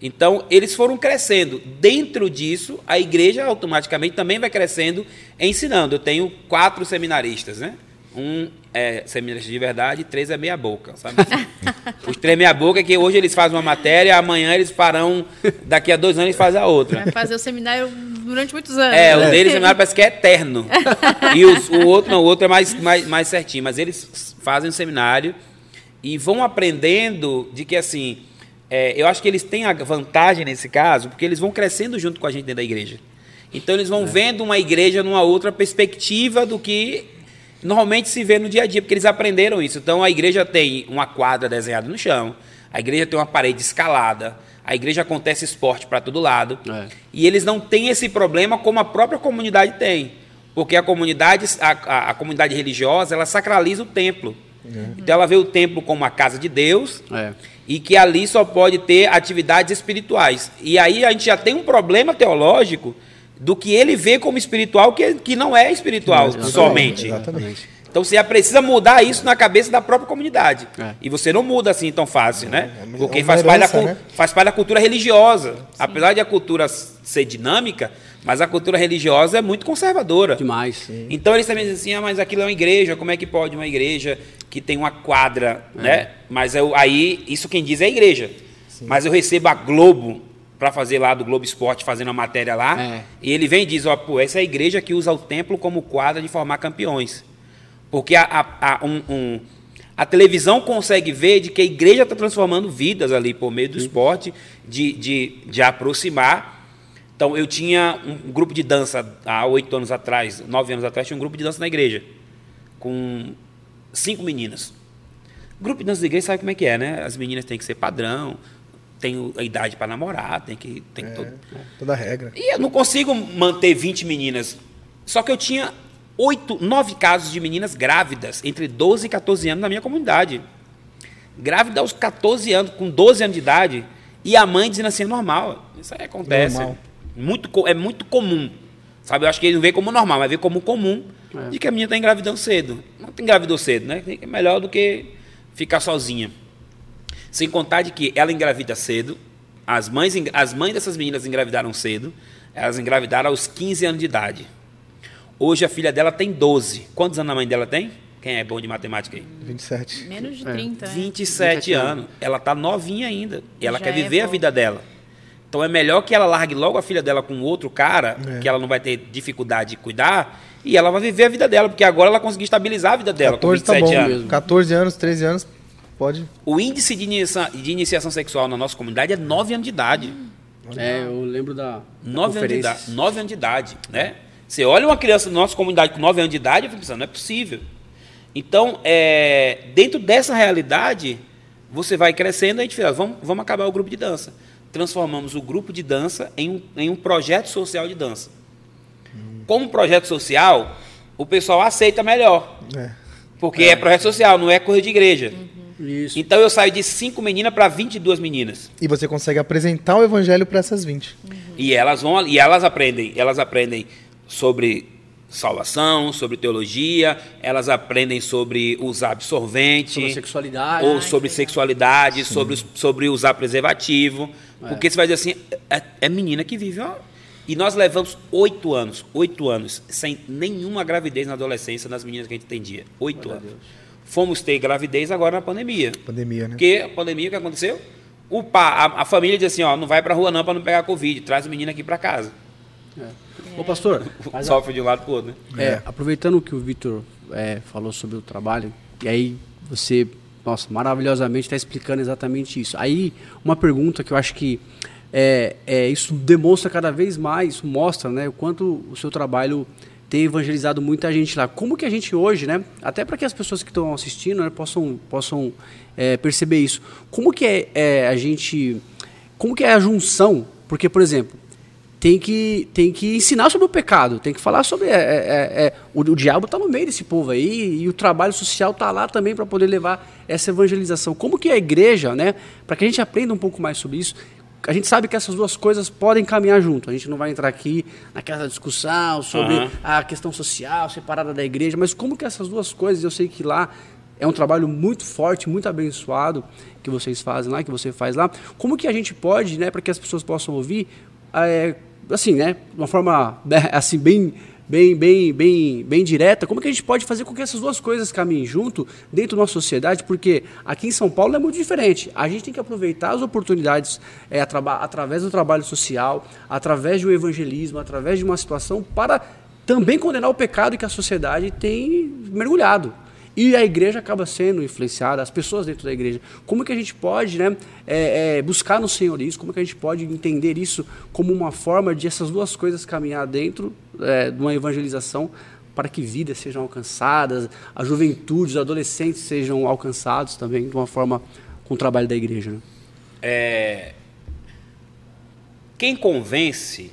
Então, eles foram crescendo. Dentro disso, a igreja automaticamente também vai crescendo ensinando. Eu tenho quatro seminaristas, né? Um é seminarista de verdade, três é meia boca, sabe? Os três meia boca é que hoje eles fazem uma matéria, amanhã eles farão, daqui a dois anos eles fazem a outra. Vai fazer o seminário durante muitos anos. É, o deles o seminário parece que é eterno. E os, o outro não, o outro é mais, mais, mais certinho. Mas eles fazem o seminário e vão aprendendo de que assim, é, eu acho que eles têm a vantagem nesse caso, porque eles vão crescendo junto com a gente dentro da igreja. Então eles vão é. vendo uma igreja numa outra perspectiva do que normalmente se vê no dia a dia, porque eles aprenderam isso. Então a igreja tem uma quadra desenhada no chão, a igreja tem uma parede escalada, a igreja acontece esporte para todo lado. É. E eles não têm esse problema como a própria comunidade tem. Porque a comunidade, a, a, a comunidade religiosa, ela sacraliza o templo. É. Então ela vê o templo como a casa de Deus é. e que ali só pode ter atividades espirituais. E aí a gente já tem um problema teológico do que ele vê como espiritual, que, que não é espiritual não, somente. Exatamente. Então você precisa mudar isso na cabeça da própria comunidade. É. E você não muda assim tão fácil, né? É, é Porque faz, herança, parte da, né? faz parte da cultura religiosa. Sim. Apesar de a cultura ser dinâmica, mas a cultura religiosa é muito conservadora. Demais. Sim. Então eles também dizem assim, ah, mas aquilo é uma igreja, como é que pode uma igreja que tem uma quadra, é. né? Mas eu, aí, isso quem diz é a igreja. Sim. Mas eu recebo a Globo para fazer lá do Globo Esporte, fazendo a matéria lá, é. e ele vem e diz, ó, pô, essa é a igreja que usa o templo como quadra de formar campeões. Porque a, a, a, um, um, a televisão consegue ver de que a igreja está transformando vidas ali por meio do esporte, de, de, de aproximar. Então, eu tinha um grupo de dança há oito anos atrás, nove anos atrás, tinha um grupo de dança na igreja, com cinco meninas. Grupo de dança da igreja sabe como é que é, né? As meninas têm que ser padrão, tem a idade para namorar, tem que. Tem é, todo... Toda a regra. E eu não consigo manter 20 meninas. Só que eu tinha oito, nove casos de meninas grávidas, entre 12 e 14 anos, na minha comunidade. Grávida aos 14 anos, com 12 anos de idade, e a mãe dizendo assim, é normal. Isso aí acontece. Normal. Muito, é muito comum. Sabe, eu acho que ele não vê como normal, mas vê como comum é. de que a menina está engravidando cedo. Não tem engravidou cedo, né? É melhor do que ficar sozinha. Sem contar de que ela engravida cedo, as mães, as mães dessas meninas engravidaram cedo, elas engravidaram aos 15 anos de idade. Hoje a filha dela tem 12. Quantos anos a mãe dela tem? Quem é bom de matemática aí? 27. Menos de 30. É. 27, 27 anos. Ela está novinha ainda. E ela Já quer é viver é a vida dela. Então é melhor que ela largue logo a filha dela com outro cara, é. que ela não vai ter dificuldade de cuidar, e ela vai viver a vida dela, porque agora ela conseguiu estabilizar a vida dela 14 com 27 tá bom anos. Mesmo. 14 anos, 13 anos, pode. O índice de, inicia de iniciação sexual na nossa comunidade é 9 anos de idade. É, eu lembro da. 9 anos de idade. 9 anos de idade, né? Você olha uma criança da nossa comunidade com 9 anos de idade e fica pensando, não é possível. Então, é, dentro dessa realidade, você vai crescendo e a gente fala, vamos, vamos acabar o grupo de dança. Transformamos o grupo de dança em um, em um projeto social de dança. Como projeto social, o pessoal aceita melhor. É. Porque é. é. projeto social, não é coisa de igreja. Uhum. Então eu saio de 5 meninas para 22 meninas. E você consegue apresentar o evangelho para essas 20. Uhum. E elas vão e elas aprendem, elas aprendem sobre salvação, sobre teologia, elas aprendem sobre usar absorvente, sobre sexualidade, ou sobre sexualidade, sobre, sobre usar preservativo, é. porque você vai dizer assim, é, é menina que vive, ó. E nós levamos oito anos, oito anos, sem nenhuma gravidez na adolescência nas meninas que a gente atendia. Oito anos. Fomos ter gravidez agora na pandemia. Pandemia, né? Porque a pandemia, o que aconteceu? O pá, a, a família diz assim, ó, não vai pra rua não para não pegar Covid, traz o menino aqui para casa. É. Ô pastor, sofre de um lado para o outro, né? É, aproveitando que o Vitor é, falou sobre o trabalho, e aí você, nossa, maravilhosamente está explicando exatamente isso. Aí, uma pergunta que eu acho que é, é, isso demonstra cada vez mais, mostra né, o quanto o seu trabalho tem evangelizado muita gente lá. Como que a gente hoje, né, até para que as pessoas que estão assistindo né, possam, possam é, perceber isso, como que é, é, a gente, como que é a junção, porque, por exemplo, tem que, tem que ensinar sobre o pecado, tem que falar sobre. É, é, é, é o, o, diabo está no meio desse povo aí e o trabalho social está lá também para poder levar essa evangelização. Como que a igreja, né, para que a gente aprenda um pouco mais sobre isso, a gente sabe que essas duas coisas podem caminhar junto. A gente não vai entrar aqui naquela discussão sobre uhum. a questão social separada da igreja, mas como que essas duas coisas, eu sei que lá é um trabalho muito forte, muito abençoado que vocês fazem lá, que você faz lá. Como que a gente pode, né, para que as pessoas possam ouvir, é, assim, né, de uma forma né, assim bem bem bem bem bem direta, como que a gente pode fazer com que essas duas coisas caminhem junto dentro da nossa sociedade? Porque aqui em São Paulo é muito diferente. A gente tem que aproveitar as oportunidades é, através do trabalho social, através do evangelismo, através de uma situação para também condenar o pecado que a sociedade tem mergulhado. E a igreja acaba sendo influenciada, as pessoas dentro da igreja. Como que a gente pode né, é, é, buscar no Senhor isso? Como que a gente pode entender isso como uma forma de essas duas coisas caminhar dentro é, de uma evangelização para que vidas sejam alcançadas, a juventude, os adolescentes sejam alcançados também de uma forma com o trabalho da igreja? Né? É... Quem convence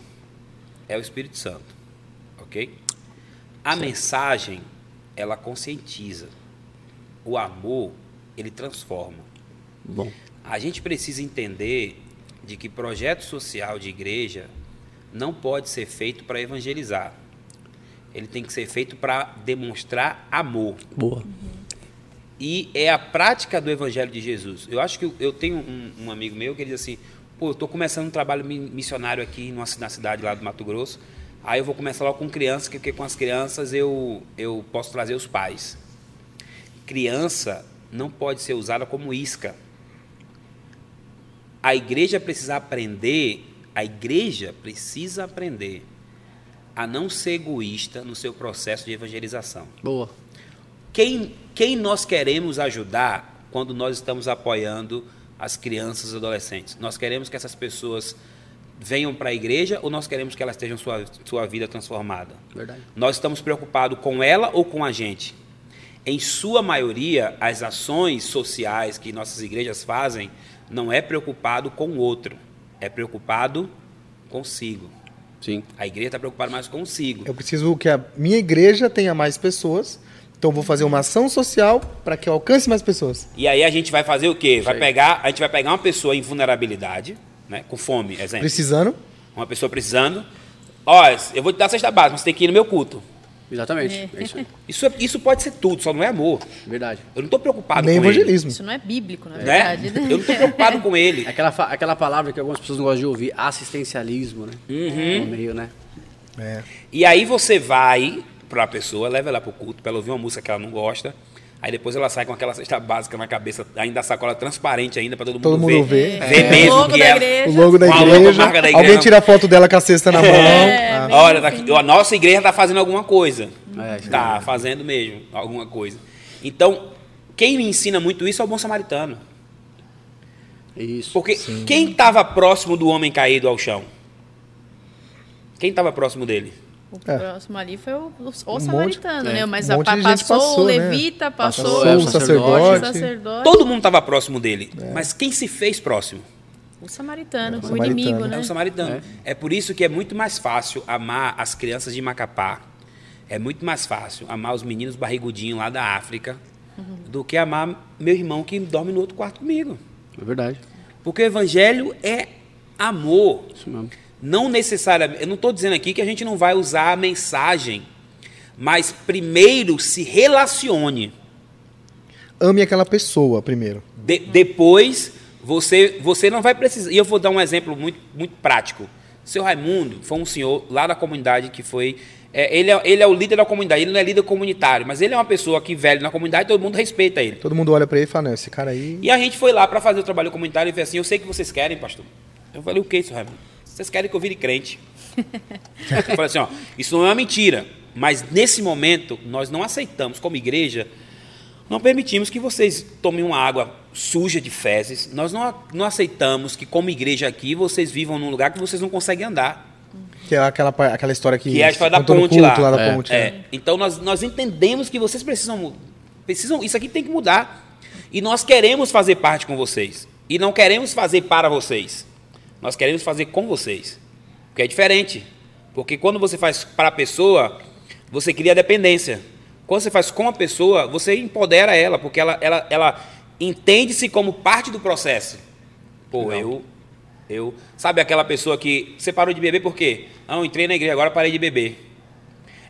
é o Espírito Santo, ok? A mensagem ela conscientiza. O amor, ele transforma. Bom. A gente precisa entender de que projeto social de igreja não pode ser feito para evangelizar. ele tem que ser feito para demonstrar amor. Boa. E é a prática do Evangelho de Jesus. Eu acho que eu, tenho um, um, amigo meu que ele diz assim: pô, eu estou começando um trabalho missionário aqui numa, na cidade lá do Mato Grosso. Aí eu vou começar logo com crianças, porque com as crianças eu, eu posso trazer os pais. Criança não pode ser usada como isca. A igreja precisa aprender, a igreja precisa aprender a não ser egoísta no seu processo de evangelização. Boa. Quem, quem nós queremos ajudar quando nós estamos apoiando as crianças e adolescentes? Nós queremos que essas pessoas venham para a igreja ou nós queremos que elas tenham sua, sua vida transformada? Verdade. Nós estamos preocupados com ela ou com a gente? Em sua maioria, as ações sociais que nossas igrejas fazem não é preocupado com o outro, é preocupado consigo. Sim. A igreja está preocupada mais consigo. Eu preciso que a minha igreja tenha mais pessoas. Então vou fazer uma ação social para que eu alcance mais pessoas. E aí a gente vai fazer o quê? Vai pegar, a gente vai pegar uma pessoa em vulnerabilidade, né, com fome, exemplo. Precisando. Uma pessoa precisando. Ó, eu vou te dar a cesta básica, mas você tem que ir no meu culto. Exatamente. É. é isso, isso, é, isso, pode ser tudo, só não é amor. Verdade. Eu não estou preocupado Nem com evangelismo. ele. Isso não é bíblico, na né? verdade. Né? Eu não estou preocupado com ele. Aquela, aquela palavra que algumas pessoas não gostam de ouvir, assistencialismo, né? Uhum. No meio, né? É. E aí você vai para a pessoa, leva ela para o culto, para ela ouvir uma música que ela não gosta. Aí depois ela sai com aquela cesta básica na cabeça, ainda a sacola transparente ainda para todo, todo mundo, mundo ver. ver. É. Ver mesmo que é o logo da igreja. da igreja. Alguém tira a foto dela com a cesta na mão. É, ah. Olha, tá aqui, a nossa igreja está fazendo alguma coisa. É, tá fazendo mesmo alguma coisa. Então, quem me ensina muito isso é o bom samaritano. Isso. Porque Sim. quem estava próximo do homem caído ao chão? Quem estava próximo dele? O é. próximo ali foi o, o, o um samaritano, monte, né? É. Mas um a, passou, passou, o né? levita, né? passou, passou o sacerdote. sacerdote. Todo mundo estava próximo dele. É. Mas quem se fez próximo? O samaritano, o, o inimigo, né? É o samaritano. É. é por isso que é muito mais fácil amar as crianças de Macapá. É muito mais fácil amar os meninos barrigudinhos lá da África uhum. do que amar meu irmão que dorme no outro quarto comigo. É verdade. Porque o evangelho é amor. Isso mesmo. Não necessariamente. Eu não estou dizendo aqui que a gente não vai usar a mensagem, mas primeiro se relacione. Ame aquela pessoa primeiro. De, depois você você não vai precisar. E eu vou dar um exemplo muito muito prático. Seu Raimundo foi um senhor lá da comunidade que foi é, ele, é, ele é o líder da comunidade, ele não é líder comunitário, mas ele é uma pessoa que velho na comunidade, todo mundo respeita ele. Todo mundo olha para ele e fala, não, esse cara aí. E a gente foi lá para fazer o trabalho comunitário e fez assim: eu sei que vocês querem, pastor. Eu falei, o que, seu Raimundo? Vocês querem que eu vire crente. eu falei assim: ó, isso não é uma mentira, mas nesse momento nós não aceitamos, como igreja, não permitimos que vocês tomem uma água suja de fezes, nós não, não aceitamos que, como igreja aqui, vocês vivam num lugar que vocês não conseguem andar. Que é aquela, aquela história que. Que é a história da ponte lá. lá da é. ponte, é. Então nós, nós entendemos que vocês precisam. precisam Isso aqui tem que mudar. E nós queremos fazer parte com vocês. E não queremos fazer para vocês. Nós queremos fazer com vocês. Porque é diferente. Porque quando você faz para a pessoa, você cria dependência. Quando você faz com a pessoa, você empodera ela, porque ela, ela, ela entende-se como parte do processo. Pô, eu eu, sabe aquela pessoa que você parou de beber por quê? Não, entrei na igreja, agora parei de beber.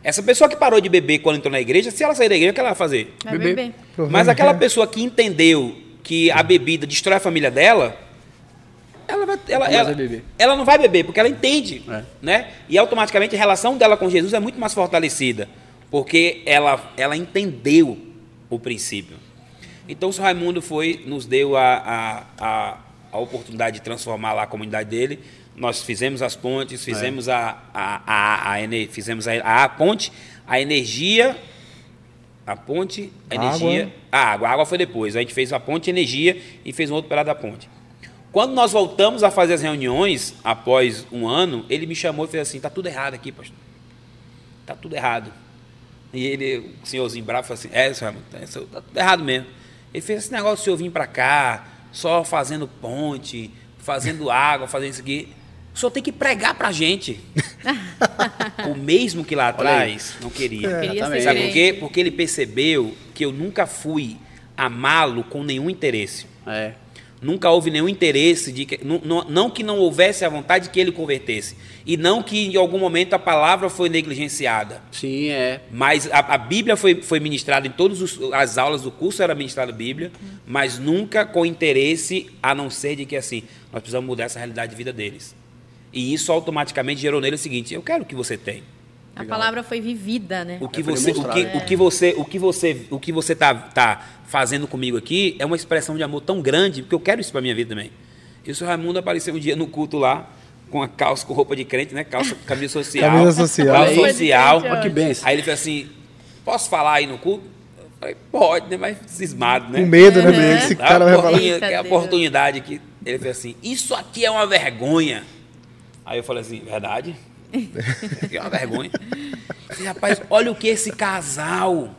Essa pessoa que parou de beber quando entrou na igreja, se ela sair da igreja, o que ela vai fazer? Vai beber. Mas aquela pessoa que entendeu que a bebida destrói a família dela, ela, vai, ela, ela, ela, não vai beber, porque ela entende. É. Né? E automaticamente a relação dela com Jesus é muito mais fortalecida, porque ela, ela entendeu o princípio. Então, o Sr. Raimundo foi, nos deu a, a, a a oportunidade de transformar lá a comunidade dele. Nós fizemos as pontes, fizemos é. a, a, a, a, a, fizemos a, a ponte, a energia, a ponte, a energia, água. a água. A água foi depois. A gente fez a ponte, energia e fez um outro pedaço da ponte. Quando nós voltamos a fazer as reuniões, após um ano, ele me chamou e fez assim: tá tudo errado aqui, pastor. Tá tudo errado. E ele, o senhorzinho bravo, falou assim: é, senhor, tá, tá tudo errado mesmo. Ele fez esse negócio, o senhor vir para cá, só fazendo ponte, fazendo água, fazendo isso aqui. O senhor tem que pregar para a gente. o mesmo que lá atrás não queria. É, queria Sabe por quê? Porque ele percebeu que eu nunca fui amá-lo com nenhum interesse. É. Nunca houve nenhum interesse de que. Não, não, que não houvesse a vontade de que ele convertesse. E não que em algum momento a palavra foi negligenciada. Sim, é. Mas a, a Bíblia foi, foi ministrada em todas as aulas do curso, era ministrada a Bíblia, mas nunca com interesse, a não ser de que assim, nós precisamos mudar essa realidade de vida deles. E isso automaticamente gerou nele o seguinte: eu quero o que você tem. A Legal. palavra foi vivida, né? O que, é você, o, que, é. o que você, o que você, o que você tá, tá fazendo comigo aqui é uma expressão de amor tão grande, porque eu quero isso para minha vida também. E o senhor Raimundo apareceu um dia no culto lá, com a calça, com roupa de crente, né? Calça, camisa social. camisa social. Calça social. Olha que benção. Aí ele falou assim, posso falar aí no culto? Eu falei, pode, né? Mas cismado, né? Com medo, né? Esse cara vai falar. Que é a oportunidade que ele falou assim, isso aqui é uma vergonha. Aí eu falei assim, verdade? é uma vergonha. falei, rapaz, olha o que esse casal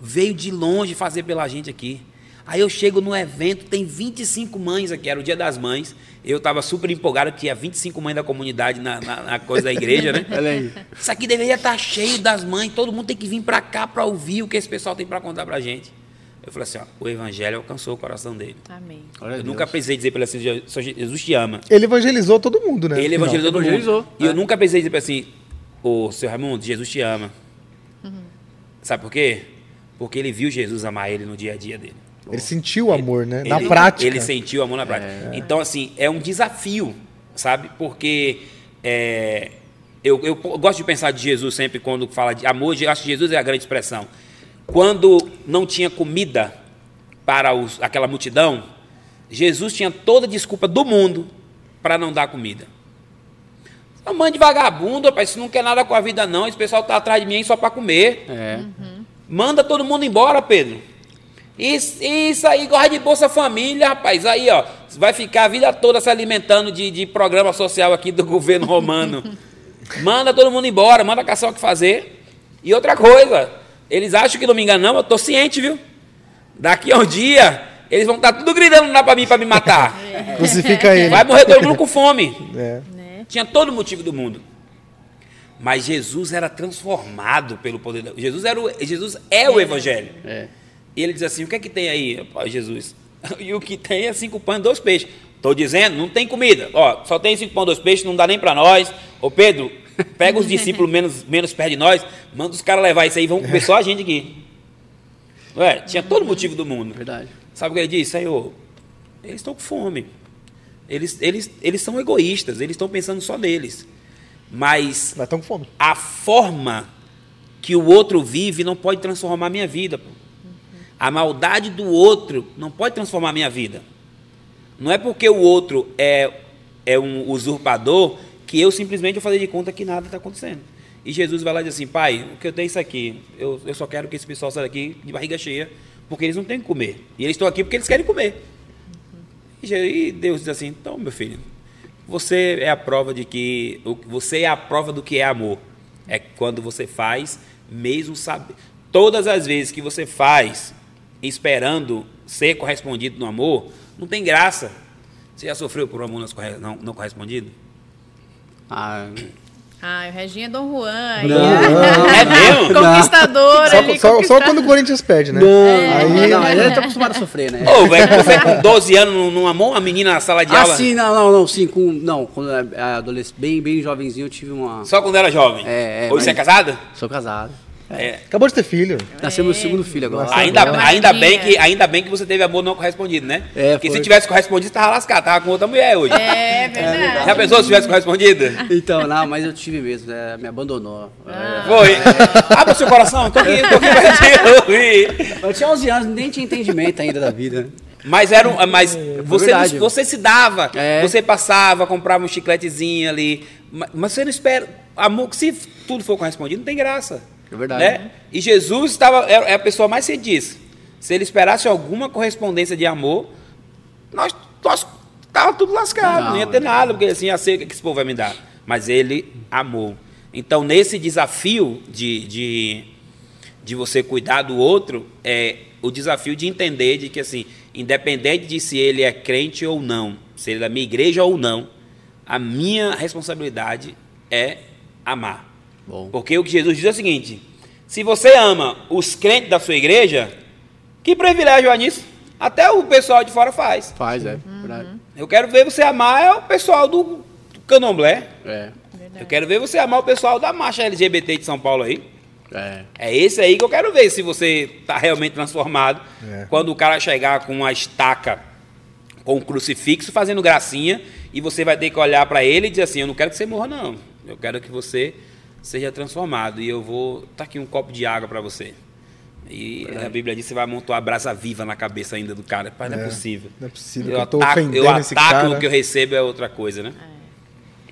veio de longe fazer pela gente aqui. Aí eu chego no evento, tem 25 mães aqui, era o dia das mães. Eu estava super empolgado, que tinha 25 mães da comunidade na, na, na coisa da igreja, né? Olha aí. Isso aqui deveria estar tá cheio das mães, todo mundo tem que vir para cá para ouvir o que esse pessoal tem para contar para gente. Eu falei assim, ó, o evangelho alcançou o coração dele. Amém. eu nunca precisei dizer para ele assim, Jesus te ama. Ele evangelizou todo mundo, né? Ele evangelizou todo mundo. E eu é. nunca precisei dizer para assim, ô, oh, seu Raimundo, Jesus te ama. Uhum. Sabe por quê? Porque ele viu Jesus amar ele no dia a dia dele. Ele sentiu o amor, né? Na ele, prática. Ele sentiu o amor na prática. É. Então, assim, é um desafio, sabe? Porque é, eu, eu, gosto de pensar de Jesus sempre quando fala de amor. Eu acho que Jesus é a grande expressão. Quando não tinha comida para os, aquela multidão, Jesus tinha toda a desculpa do mundo para não dar comida. A mãe de vagabundo, rapaz, isso não quer nada com a vida, não. Esse pessoal está atrás de mim só para comer. É. Uhum. Manda todo mundo embora, Pedro. Isso, isso aí, gosta de Bolsa Família, rapaz. Aí, ó, vai ficar a vida toda se alimentando de, de programa social aqui do governo romano. manda todo mundo embora, manda caçar o que fazer. E outra coisa, eles acham que não me enganam, eu tô ciente, viu? Daqui a um dia, eles vão estar tá tudo gritando lá para mim, para me matar. Crucifica ele. Vai morrer todo mundo com fome. É. Tinha todo o motivo do mundo. Mas Jesus era transformado pelo poder. De... Jesus, era o... Jesus é o Evangelho. É. E ele diz assim: O que é que tem aí, pai Jesus? E o que tem é cinco pães e dois peixes. Estou dizendo, não tem comida. Ó, só tem cinco pães e dois peixes, não dá nem para nós. Ô Pedro, pega os discípulos menos, menos perto de nós, manda os caras levar isso aí, vamos comer só a gente aqui. Ué, tinha todo motivo do mundo. Verdade. Sabe o que ele disse? Senhor, eles estão com fome. Eles, eles, eles são egoístas, eles estão pensando só neles. Mas, Mas estão com fome. a forma que o outro vive não pode transformar a minha vida. Pô. A maldade do outro não pode transformar a minha vida. Não é porque o outro é, é um usurpador que eu simplesmente vou fazer de conta que nada está acontecendo. E Jesus vai lá e diz assim, pai, o que eu tenho é isso aqui. Eu, eu só quero que esse pessoal saia daqui de barriga cheia, porque eles não têm que comer. E eles estão aqui porque eles querem comer. E Deus diz assim, então, meu filho, você é a prova de que. Você é a prova do que é amor. É quando você faz, mesmo sabe. Todas as vezes que você faz, esperando ser correspondido no amor, não tem graça. Você já sofreu por um amor não correspondido? Ah, ah, o Reginho é Dom Juan. Não, não, é mesmo? Conquistador só, ali, só, só, quando o Corinthians perde, né? Não, é. aí, não, ele tá acostumado a sofrer, né? Ô, velho, você com 12 anos não, amou uma menina na sala de ah, aula? Ah, sim, não, não, não, sim, com, não, quando era adolescente, bem, bem jovenzinho, eu tive uma... Só quando era jovem? É, é. Hoje você é casado? Sou casado. É. Acabou de ter filho. Nasceu meu segundo filho agora. Ainda, ainda, bem que, ainda bem que você teve amor não correspondido, né? É, Porque foi. se tivesse correspondido, tava lascado, tava com outra mulher hoje. É, verdade. Já pensou se tivesse correspondido? Então, não, mas eu tive mesmo, né? me abandonou. Ah. Foi. É. Abra o seu coração, tô aqui, tô aqui pra te ouvir. Eu tinha 11 anos, nem tinha entendimento ainda da vida. Mas era um, mas é você, você se dava, é. você passava, comprava um chicletezinho ali, mas você não espera, amor, se tudo for correspondido, não tem graça. É verdade. Né? E Jesus estava, é, é a pessoa mais se diz. Se ele esperasse alguma correspondência de amor, nós, nós tava tudo lascado, não, não ia ter nada, porque assim, a sei que esse povo vai me dar. Mas ele amou. Então, nesse desafio de, de, de você cuidar do outro, é o desafio de entender de que, assim, independente de se ele é crente ou não, se ele é da minha igreja ou não, a minha responsabilidade é amar. Bom. Porque o que Jesus diz é o seguinte: se você ama os crentes da sua igreja, que privilégio é nisso? Até o pessoal de fora faz. Faz, é. Uhum. Eu quero ver você amar é o pessoal do, do candomblé. É. Eu quero ver você amar o pessoal da marcha LGBT de São Paulo aí. É. é esse aí que eu quero ver se você está realmente transformado. É. Quando o cara chegar com uma estaca, com um crucifixo, fazendo gracinha, e você vai ter que olhar para ele e dizer assim: Eu não quero que você morra, não. Eu quero que você seja transformado. E eu vou. Tá aqui um copo de água para você. E é. a Bíblia diz que você vai montar uma brasa viva na cabeça ainda do cara. Pai, não é, é possível. Não é possível. Eu, eu ataco, eu ataco o que eu recebo é outra coisa, né?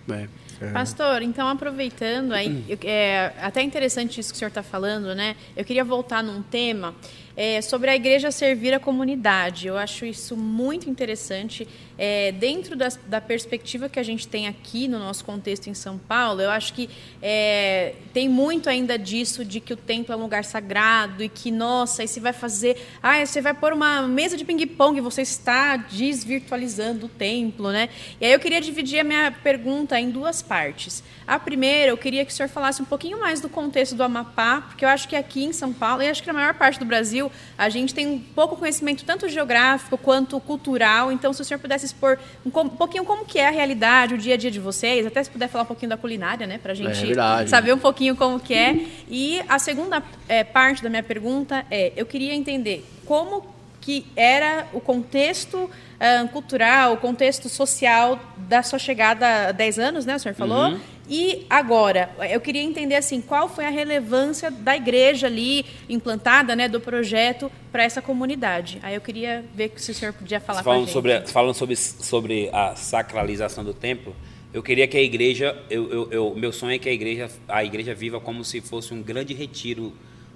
É. é. Pastor, então aproveitando, aí, é até interessante isso que o senhor está falando, né? Eu queria voltar num tema é, sobre a igreja servir a comunidade. Eu acho isso muito interessante. É, dentro das, da perspectiva que a gente tem aqui no nosso contexto em São Paulo, eu acho que é, tem muito ainda disso de que o templo é um lugar sagrado e que, nossa, aí você vai fazer. Ah, você vai pôr uma mesa de ping-pong você está desvirtualizando o templo, né? E aí eu queria dividir a minha pergunta em duas partes. A primeira, eu queria que o senhor falasse um pouquinho mais do contexto do Amapá, porque eu acho que aqui em São Paulo, e acho que na maior parte do Brasil, a gente tem um pouco conhecimento tanto geográfico quanto cultural. Então, se o senhor pudesse expor um, um pouquinho como que é a realidade, o dia a dia de vocês, até se puder falar um pouquinho da culinária, né, para a gente é saber um pouquinho como que é. E a segunda é, parte da minha pergunta é, eu queria entender como que era o contexto uh, cultural, o contexto social da sua chegada há 10 anos, né, o senhor falou? Uhum. E agora, eu queria entender assim, qual foi a relevância da igreja ali implantada, né, do projeto para essa comunidade. Aí eu queria ver se o senhor podia falar falando com a sobre Falando sobre, sobre a sacralização do templo, eu queria que a igreja, eu, eu, eu, meu sonho é que a igreja, a igreja viva como se fosse um grande retiro,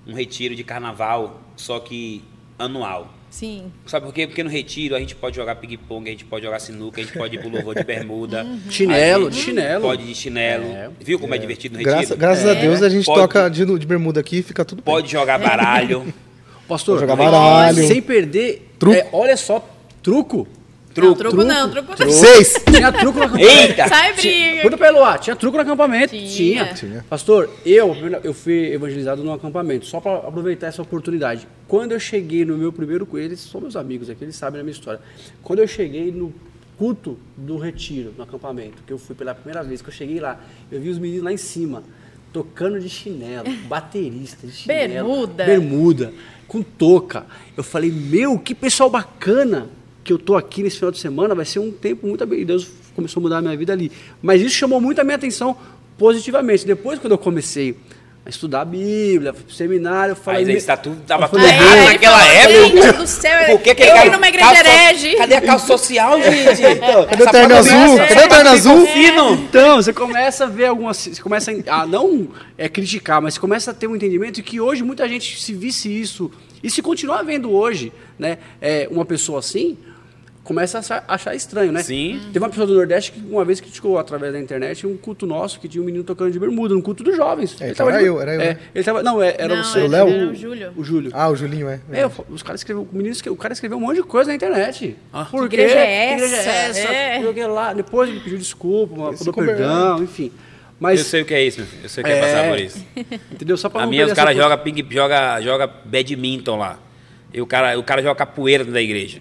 um retiro de carnaval, só que anual. Sim. Sabe por quê? Porque no retiro a gente pode jogar ping-pong, a gente pode jogar sinuca, a gente pode ir pro louvor de bermuda. Uhum. Chinelo, de chinelo. Pode de chinelo. É. Viu como é, é divertido no retiro? Graça, graças é. a Deus a gente pode, toca de, de, bermuda aqui e fica tudo bem. Pode jogar baralho. Pastor, pode jogar baralho. Sem perder. Truco. É, olha só, truco. Truco. Não, truco, truco não, truco, truco. Seis. Tinha truco no acampamento. Eita. Sai briga. Puta pelo ar, tinha truco no acampamento. Tinha. tinha. tinha. Pastor, eu, eu fui evangelizado no acampamento, só para aproveitar essa oportunidade. Quando eu cheguei no meu primeiro culto, eles são meus amigos aqui, eles sabem a minha história. Quando eu cheguei no culto do retiro, no acampamento, que eu fui pela primeira vez, que eu cheguei lá, eu vi os meninos lá em cima, tocando de chinelo, baterista de chinelo. Bermuda. Bermuda, com touca. Eu falei, meu, que pessoal bacana que eu tô aqui nesse final de semana vai ser um tempo muito e Deus começou a mudar a minha vida ali. Mas isso chamou muito a minha atenção positivamente. Depois, quando eu comecei a estudar a Bíblia, fui pro seminário, eu falei. Mas está tudo tava tudo errado naquela época. do céu, Por que, que eu cara, numa igreja herege. Cadê a calça social, gente? Então, cadê o terno azul? Cadê o terno azul? Então, você começa a ver algumas. Você começa a, não é, criticar, mas você começa a ter um entendimento de que hoje muita gente se visse isso. E se continuar vendo hoje né, é, uma pessoa assim, começa a achar, estranho, né? Sim. Teve uma pessoa do Nordeste que uma vez criticou através da internet um culto nosso que tinha um menino tocando de bermuda, um culto dos jovens. É, ele então era de, eu, era eu. É, né? ele tava, não, é, era não, o seu Léo. O, o Júlio. O Júlio. Ah, o Julinho, é. É, os caras escreveu, o menino o cara escreveu um monte de coisa na internet. Ah. Por que igreja é essa? igreja é essa? É. Lá. Depois ele pediu desculpa, pediu perdão, enfim. Mas, eu sei o que é isso, eu sei o que é, é passar por isso. Entendeu? Só pra A minha, os caras jogam ping, joga, joga badminton lá. E o cara, o cara joga capoeira da igreja.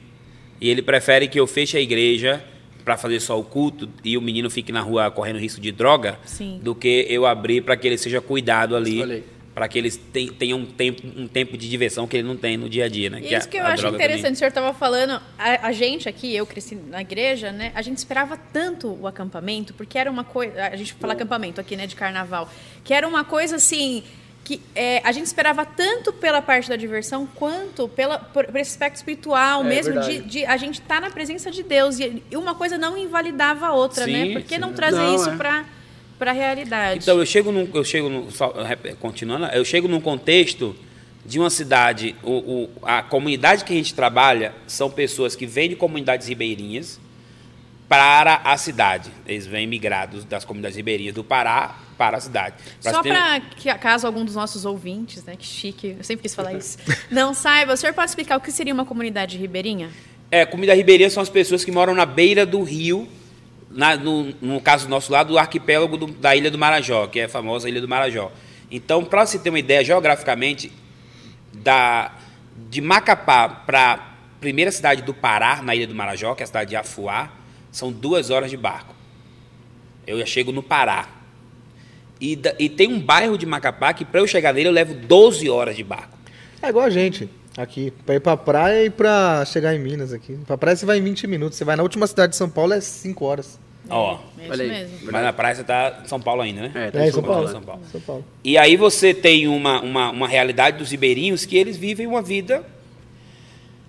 E ele prefere que eu feche a igreja para fazer só o culto e o menino fique na rua correndo risco de droga, Sim. do que eu abrir para que ele seja cuidado ali, para que eles tenham um tempo, um tempo de diversão que ele não tem no dia a dia, né? E que isso que eu acho interessante, também. o senhor estava falando, a, a, gente aqui, eu cresci na igreja, né? A gente esperava tanto o acampamento, porque era uma coisa, a gente fala acampamento aqui, né, de carnaval, que era uma coisa assim, que é, a gente esperava tanto pela parte da diversão quanto pela, por, por esse aspecto espiritual é, mesmo de, de, a gente estar tá na presença de Deus e, e, uma coisa não invalidava a outra, né? sim, né? Por que sim. não trazer não, isso é. para para a realidade? Então eu chego num, eu chego num, só, continuando, eu chego num contexto de uma cidade, o, o, a comunidade que a gente trabalha são pessoas que vêm de comunidades ribeirinhas para a cidade. Eles vêm migrados das comunidades ribeirinhas do Pará para a cidade. Pra Só para que, caso algum dos nossos ouvintes, né, que chique, eu sempre quis falar isso, não saiba, o senhor pode explicar o que seria uma comunidade ribeirinha? É, comunidade ribeirinha são as pessoas que moram na beira do rio, na, no, no caso do nosso lado, do arquipélago do, da Ilha do Marajó, que é a famosa Ilha do Marajó. Então, para você ter uma ideia geograficamente, da, de Macapá para a primeira cidade do Pará, na Ilha do Marajó, que é a cidade de Afuá, são duas horas de barco. Eu já chego no Pará. E, e tem um bairro de Macapá que para eu chegar nele eu levo 12 horas de barco. É igual a gente aqui, para ir para praia e para chegar em Minas aqui. Para praia você vai em 20 minutos, você vai na última cidade de São Paulo é 5 horas. Ó, é, olha aí. Mesmo. Mas na praia você tá em São Paulo ainda, né? É, tá é em São, Paulo, São, Paulo. São Paulo. E aí você tem uma, uma, uma realidade dos ribeirinhos que eles vivem uma vida.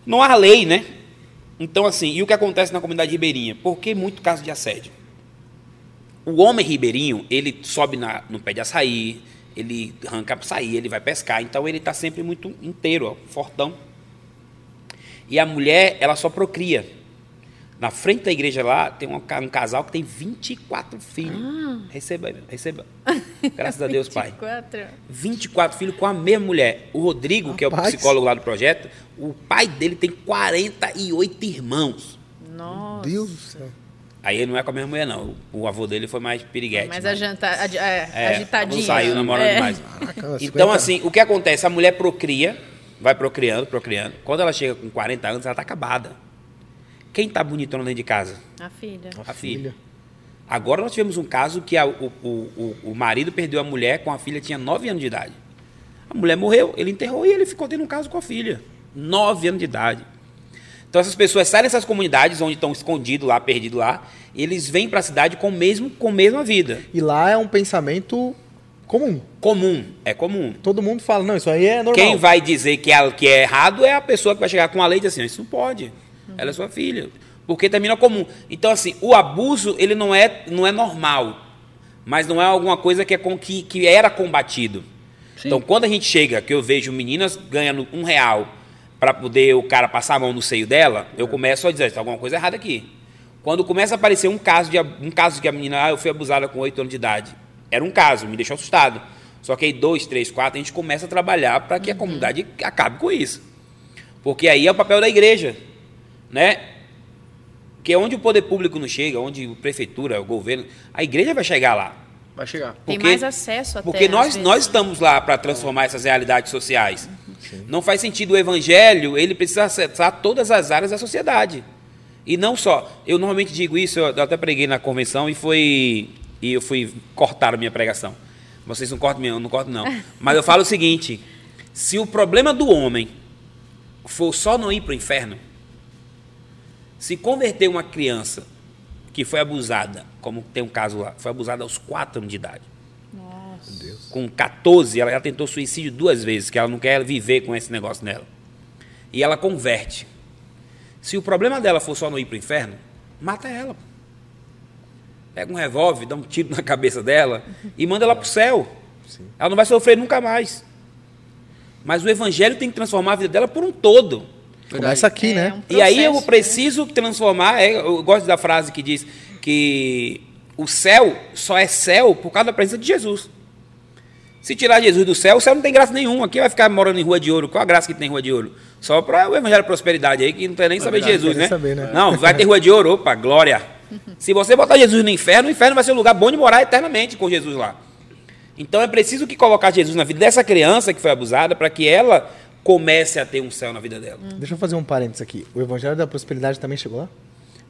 Não há lei, né? Então, assim, e o que acontece na comunidade ribeirinha? Por que muito caso de assédio? O homem ribeirinho, ele sobe na, no pé de açaí, ele arranca açaí, ele vai pescar, então ele está sempre muito inteiro, ó, fortão. E a mulher, ela só procria. Na frente da igreja lá, tem um, um casal que tem 24 filhos. Ah. Receba, receba. Graças a Deus, 24. pai. 24 filhos com a mesma mulher. O Rodrigo, Rapaz. que é o psicólogo lá do projeto, o pai dele tem 48 irmãos. Nossa. Deus do céu. Aí ele não é com a mesma mulher, não. O avô dele foi mais piriguete. Mais mas... Né? é, é, agitadinho. Saiu namorando é. mais. Caraca, então, assim, o que acontece? A mulher procria, vai procriando, procriando. Quando ela chega com 40 anos, ela está acabada. Quem está bonitona dentro de casa? A filha. A, a filha. filha. Agora nós tivemos um caso que a, o, o, o, marido perdeu a mulher com a filha, tinha 9 anos de idade. A mulher morreu, ele enterrou e ele ficou tendo um caso com a filha. 9 anos de idade. Então essas pessoas saem dessas comunidades onde estão escondidos lá, perdidos lá, e eles vêm para a cidade com mesmo com a mesma vida. E lá é um pensamento comum. Comum, é comum. Todo mundo fala, não, isso aí é normal. Quem vai dizer que é, que é errado é a pessoa que vai chegar com a lei e dizer assim, isso não pode. Ela é sua filha. Porque termina comum. Então, assim, o abuso, ele não é, não é normal. Mas não é alguma coisa que, é com, que, que era combatido. Sim. Então, quando a gente chega, que eu vejo meninas ganhando um real para poder o cara passar a mão no seio dela, eu começo a dizer, tem alguma coisa errada aqui. Quando começa a aparecer um caso de um caso que a menina, ah, eu fui abusada com 8 anos de idade. Era um caso, me deixou assustado. Só que aí, dois, três, quatro, a gente começa a trabalhar para que a uhum. comunidade acabe com isso. Porque aí é o papel da igreja, né? Que é onde o poder público não chega, onde a prefeitura, o governo, a igreja vai chegar lá. Vai chegar. Porque, Tem mais acesso até. Porque nós, nós estamos lá para transformar essas realidades sociais. Não faz sentido o evangelho, ele precisa acessar todas as áreas da sociedade. E não só. Eu normalmente digo isso, eu até preguei na convenção e foi e eu fui cortar a minha pregação. Vocês não cortam eu não corto não. Mas eu falo o seguinte: se o problema do homem for só não ir para o inferno, se converter uma criança que foi abusada, como tem um caso lá, foi abusada aos 4 anos de idade. Deus. Com 14, ela já tentou suicídio duas vezes, que ela não quer viver com esse negócio nela. E ela converte. Se o problema dela for só não ir para o inferno, mata ela. Pega um revólver, dá um tiro na cabeça dela e manda ela para o céu. Sim. Ela não vai sofrer nunca mais. Mas o evangelho tem que transformar a vida dela por um todo. Começa aqui, é, né? Um e aí eu né? preciso transformar. É, eu gosto da frase que diz que o céu só é céu por causa da presença de Jesus. Se tirar Jesus do céu, o céu não tem graça nenhuma. Aqui vai ficar morando em rua de ouro. Qual a graça que tem em rua de ouro? Só para o evangelho de prosperidade aí, que não tem nem saber de Jesus, né? Saber, né? Não, vai ter rua de ouro, opa, glória. Se você botar Jesus no inferno, o inferno vai ser um lugar bom de morar eternamente com Jesus lá. Então é preciso que colocar Jesus na vida dessa criança que foi abusada para que ela comece a ter um céu na vida dela. Deixa eu fazer um parênteses aqui. O evangelho da prosperidade também chegou lá?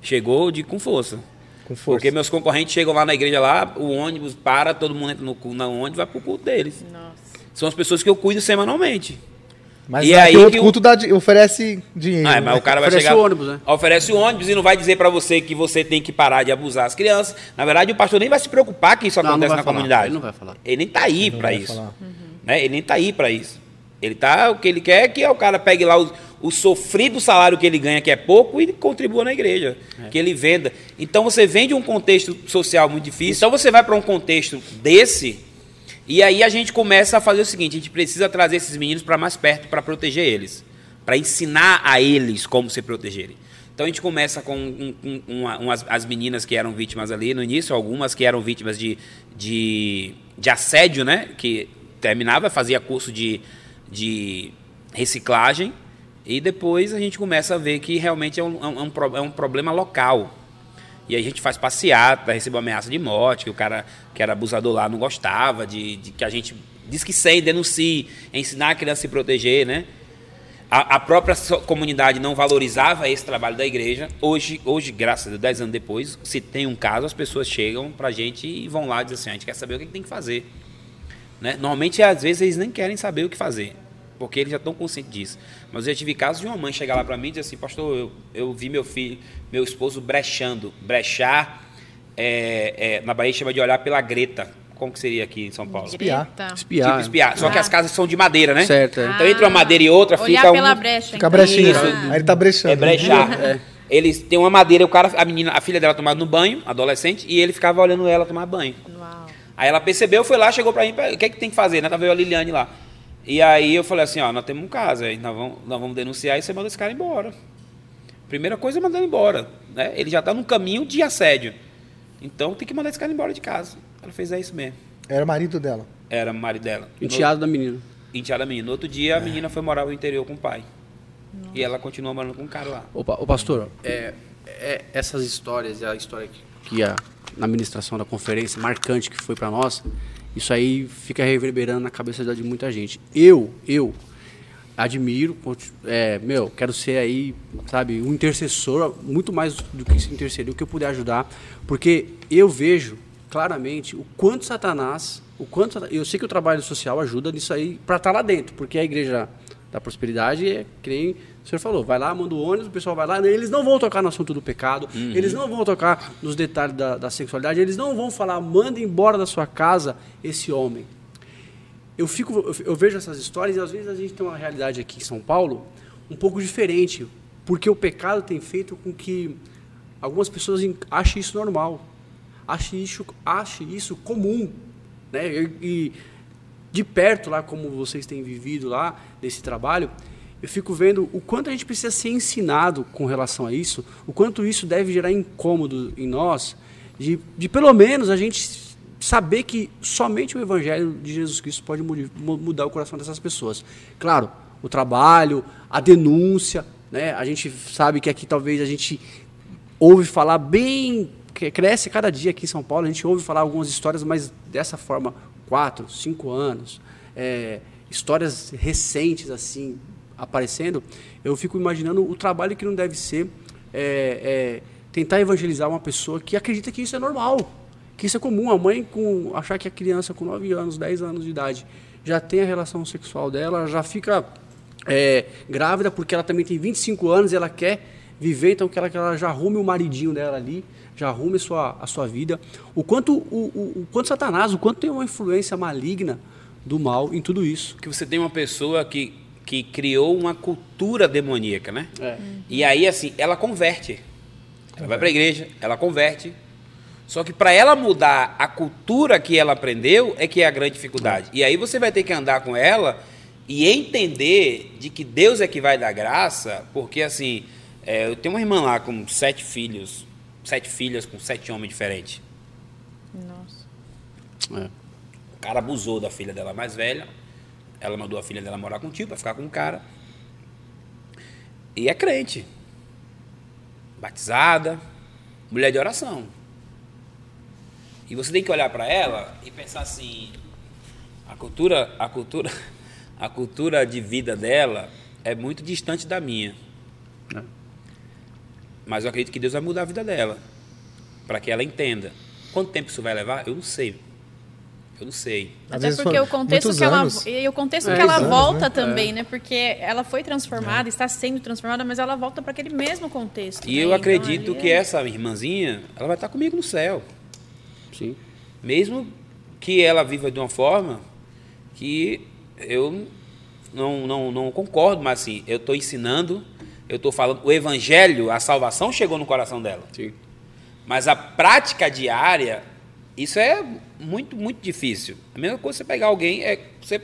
Chegou de com força. Com força. Porque meus concorrentes chegam lá na igreja lá, o ônibus para, todo mundo entra no, no ônibus vai pro culto deles. Nossa. São as pessoas que eu cuido semanalmente. Mas e aí outro culto dá, oferece dinheiro. Ah, mas né? o cara vai oferece chegar, o ônibus, né? Oferece o ônibus e não vai dizer para você que você tem que parar de abusar as crianças. Na verdade, o pastor nem vai se preocupar que isso não, acontece não na falar. comunidade. Ele não vai falar. Ele nem tá aí para isso. Uhum. Né? Ele nem tá aí para isso. Ele tá, o que ele quer é que o cara pegue lá o, o sofrido salário que ele ganha, que é pouco, e contribua na igreja. É. Que ele venda. Então você vende um contexto social muito difícil. Então você vai para um contexto desse, e aí a gente começa a fazer o seguinte: a gente precisa trazer esses meninos para mais perto para proteger eles. Para ensinar a eles como se protegerem. Então a gente começa com um, um, uma, umas, as meninas que eram vítimas ali no início, algumas que eram vítimas de, de, de assédio, né? Que terminava, fazia curso de de reciclagem e depois a gente começa a ver que realmente é um, é um, é um problema local. E aí a gente faz passeata, recebeu ameaça de morte, que o cara que era abusador lá não gostava, de, de que a gente diz que sem, denuncie, ensinar a criança a se proteger, né? a, a, própria comunidade não valorizava esse trabalho da igreja. Hoje, hoje graças a Deus, 10 anos depois, se tem um caso, as pessoas chegam para a gente e vão lá e dizem assim, a gente quer saber o que, que tem que fazer. Né? Normalmente, às vezes, eles nem querem saber o que fazer, porque eles já estão conscientes disso. Mas eu já tive casos de uma mãe chegar lá para mim e dizer assim, pastor, eu, eu vi meu filho, meu esposo brechando. Brechar, é, é, na Bahia chama de olhar pela greta como que seria aqui em São Paulo? Espiar. Espiar. Tipo espiar. Só que as casas são de madeira, né? Certo. É. Então entre uma madeira e outra Olhar fica pela um... brecha. Fica então. brechinha. Ah. Aí ele tá brechando. É brechar. É. Eles têm uma madeira, o cara, a menina, a filha dela tomava no banho, adolescente, e ele ficava olhando ela tomar banho. Uau. Aí ela percebeu, foi lá, chegou pra mim, o que é que tem que fazer, né? Tava eu a Liliane lá. E aí eu falei assim, ó, nós temos um caso, aí nós vamos, nós vamos denunciar e você manda esse cara embora. Primeira coisa é mandar ele embora, né? Ele já tá num caminho de assédio. Então tem que mandar esse cara embora de casa. Ela fez é isso mesmo. Era marido dela. Era marido dela. Enteado da menina. Enteada da menina. No outro dia, a menina foi morar no interior com o pai. E ela continua morando com o cara lá. Opa, ô pastor, é, é, essas histórias, a história que, que a, na administração da conferência, marcante que foi para nós, isso aí fica reverberando na cabeça de muita gente. Eu, eu admiro, é, meu, quero ser aí, sabe, um intercessor, muito mais do que se interceder, o que eu puder ajudar, porque eu vejo claramente o quanto Satanás, o quanto eu sei que o trabalho social ajuda nisso aí para estar tá lá dentro, porque a igreja da prosperidade é nem o senhor falou, vai lá, manda o ônibus, o pessoal vai lá, eles não vão tocar no assunto do pecado, uhum. eles não vão tocar nos detalhes da, da sexualidade, eles não vão falar, manda embora da sua casa esse homem. Eu, fico, eu, vejo essas histórias e às vezes a gente tem uma realidade aqui em São Paulo um pouco diferente, porque o pecado tem feito com que algumas pessoas achem isso normal ache isso, ache isso comum. Né? E, e de perto, lá como vocês têm vivido lá, nesse trabalho, eu fico vendo o quanto a gente precisa ser ensinado com relação a isso, o quanto isso deve gerar incômodo em nós, de, de pelo menos a gente saber que somente o Evangelho de Jesus Cristo pode mudar o coração dessas pessoas. Claro, o trabalho, a denúncia, né? a gente sabe que aqui talvez a gente ouve falar bem cresce cada dia aqui em São Paulo. A gente ouve falar algumas histórias, mas dessa forma, quatro, cinco anos, é, histórias recentes assim aparecendo. Eu fico imaginando o trabalho que não deve ser é, é, tentar evangelizar uma pessoa que acredita que isso é normal, que isso é comum. A mãe com achar que a criança com 9 anos, 10 anos de idade já tem a relação sexual dela, já fica é, grávida porque ela também tem 25 anos e ela quer viver, então que ela, que ela já arrume o maridinho dela ali já arrume a sua, a sua vida. O quanto, o, o, o quanto Satanás, o quanto tem uma influência maligna do mal em tudo isso. Que você tem uma pessoa que, que criou uma cultura demoníaca, né? É. E aí, assim, ela converte. Ela vai para a igreja, ela converte. Só que para ela mudar a cultura que ela aprendeu é que é a grande dificuldade. E aí você vai ter que andar com ela e entender de que Deus é que vai dar graça, porque assim, é, eu tenho uma irmã lá com sete filhos, sete filhas com sete homens diferentes. Nossa. É. O cara abusou da filha dela mais velha. Ela mandou a filha dela morar com o tio para ficar com o cara. E é crente. Batizada, mulher de oração. E você tem que olhar para ela e pensar assim, a cultura, a cultura, a cultura de vida dela é muito distante da minha. É. Mas eu acredito que Deus vai mudar a vida dela. Para que ela entenda. Quanto tempo isso vai levar? Eu não sei. Eu não sei. Até porque o contexto que ela e o contexto é, que ela anos, volta né? também, é. né? Porque ela foi transformada, é. está sendo transformada, mas ela volta para aquele mesmo contexto. E né? eu então, acredito então, que é... essa irmãzinha, ela vai estar comigo no céu. Sim. Mesmo que ela viva de uma forma que eu não, não, não concordo, mas assim, eu estou ensinando eu estou falando, o evangelho, a salvação chegou no coração dela. Sim. Mas a prática diária, isso é muito, muito difícil. A mesma coisa você pegar alguém, é você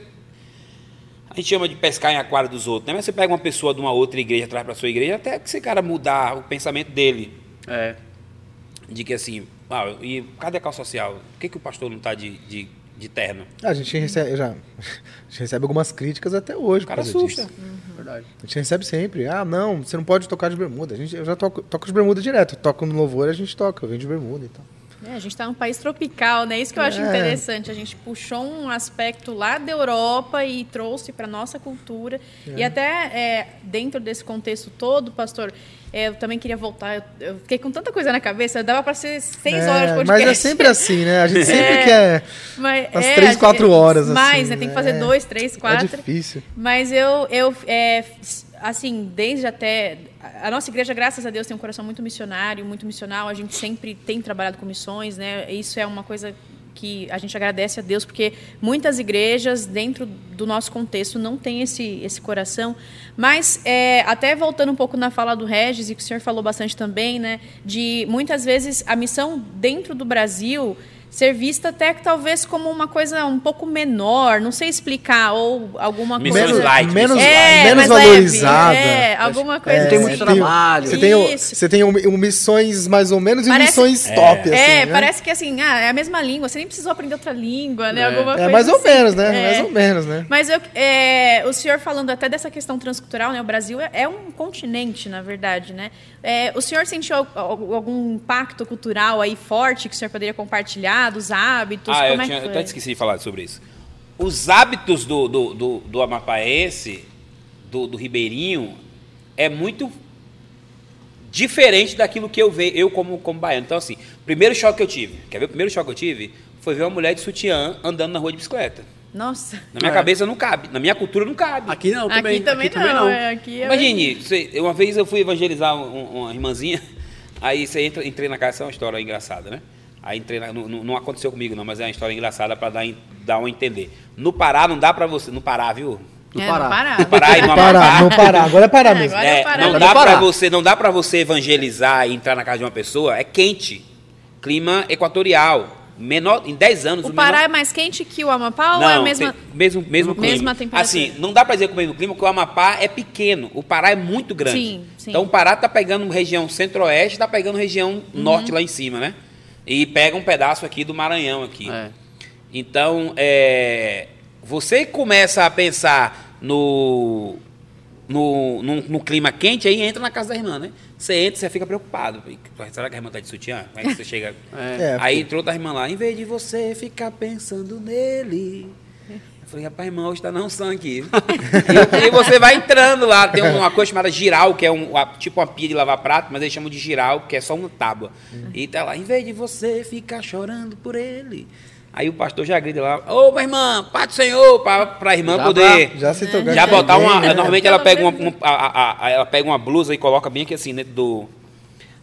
a gente chama de pescar em aquário dos outros, né? Mas você pega uma pessoa de uma outra igreja, traz para sua igreja, até que esse cara mudar o pensamento dele. É. De que assim, ah, e cadê a calça social? Por que, que o pastor não está de, de de terno. A gente recebe, já, a gente recebe algumas críticas até hoje. O cara assusta. Uhum. Verdade. A gente recebe sempre. Ah, não, você não pode tocar de bermuda. A gente, eu já toco, toco de bermuda direto. Toco no louvor, a gente toca. Eu venho de bermuda e tal. É, a gente está num país tropical, né? Isso que eu acho é. interessante. A gente puxou um aspecto lá da Europa e trouxe para nossa cultura. É. E até é, dentro desse contexto todo, pastor, é, eu também queria voltar. Eu, eu, fiquei com tanta coisa na cabeça, dava para ser seis é, horas de podcast. Mas é sempre assim, né? A gente sempre quer mas, as é, três, quatro horas. Mais, assim, né? Tem que fazer dois, três, quatro. É difícil. Mas eu, eu assim, desde até. A nossa igreja, graças a Deus, tem um coração muito missionário, muito missional. A gente sempre tem trabalhado com missões, né? Isso é uma coisa que a gente agradece a Deus, porque muitas igrejas, dentro do nosso contexto, não têm esse, esse coração. Mas, é, até voltando um pouco na fala do Regis, e que o senhor falou bastante também, né? De muitas vezes a missão dentro do Brasil ser vista até que talvez como uma coisa um pouco menor, não sei explicar, ou alguma coisa... Light, menos, é, menos valorizada. Leve, é, alguma coisa é, Tem muito trabalho. Você tem, você tem um, um, missões mais ou menos e parece, missões é. top, assim, É, né? parece que assim, ah, é a mesma língua, você nem precisou aprender outra língua, né? É, alguma é coisa mais ou assim. menos, né? É. Mais ou menos, né? Mas eu, é, o senhor falando até dessa questão transcultural, né? O Brasil é, é um continente, na verdade, né? É, o senhor sentiu algum impacto cultural aí forte que o senhor poderia compartilhar, dos hábitos? Ah, Como eu, é tinha, que eu até esqueci de falar sobre isso. Os hábitos do, do, do, do amapaense, do, do ribeirinho, é muito diferente daquilo que eu vejo, eu como, como baiano. Então, assim, primeiro choque que eu tive, quer ver o primeiro choque que eu tive? Foi ver uma mulher de sutiã andando na rua de bicicleta. Nossa. Na minha É. cabeça não cabe, na minha cultura não cabe. Aqui não, também. Aqui também não. é, Aqui é- Imagine, você- uma vez eu fui evangelizar um- uma irmãzinha, aí você entra, entrei na casa, essa é uma história engraçada, né? Aí entrei na, não, não- não aconteceu comigo não, mas é uma história engraçada para dar, dar um entender. No Pará não dá para você, no Pará, viu? No É, Pará. no Pará. No Pará e no Amapá. não parar. Agora é parar É, mesmo. agora é É, Pará. não dá no para Pará. você, não dá para você evangelizar e entrar na casa de uma pessoa, é quente. Clima equatorial. Menor, em 10 anos O o Pará menor- é mais quente que o Amapá ou é a não, mesma... tem- mesmo, mesmo clima. Mesma temperatura. Assim, não dá para dizer que é o mesmo clima, porque o Amapá é pequeno. O Pará é muito grande. Sim, sim. Então o Pará tá pegando região centro-oeste, tá pegando região Uhum. norte lá em cima, né? E pega um pedaço aqui do Maranhão aqui. É. Então, é, você começa a pensar no, no, no, no clima quente, aí entra na casa da irmã, né? Você entra, você fica preocupado. Será que a irmã tá de sutiã? Como é que você chega? É. É, Aí entrou outra irmã lá, em vez de você ficar pensando nele. Eu falei, rapaz, irmão, hoje tá não sangue. e, e você vai entrando lá, tem uma coisa chamada giral, que é um, a- tipo uma pia de lavar prato, mas eles chamam de giral, que é só uma tábua. E tá lá, em vez de você ficar chorando por ele. Aí o pastor já grita lá, ô, minha irmã, Pai do Senhor, pra, pra irmã Já poder. Já se tocar. Já botar uma. né? Normalmente ela pega uma, menos. um- a- a- a- ela pega uma blusa e coloca bem aqui assim dentro do.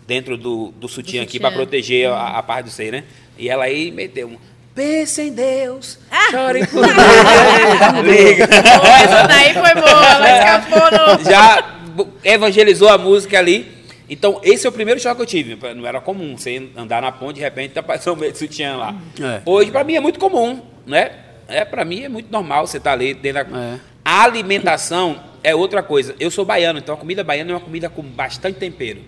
Dentro do, do sutiã aqui sutiã. para proteger a, a parte do seio, né? E ela aí meteu um. Pense em Deus, Ah! chore por Deus. Liga. Pô, essa daí foi boa, ela escapou no... Já evangelizou a música ali. Então, esse é o primeiro choque que eu tive. Não era comum você andar na ponte de repente tá passando meio de sutiã lá. É. Hoje, para mim, é muito comum, né? É, para mim é muito normal você estar ali dentro da... É. A alimentação é outra coisa. Eu sou baiano, então a comida baiana é uma comida com bastante tempero.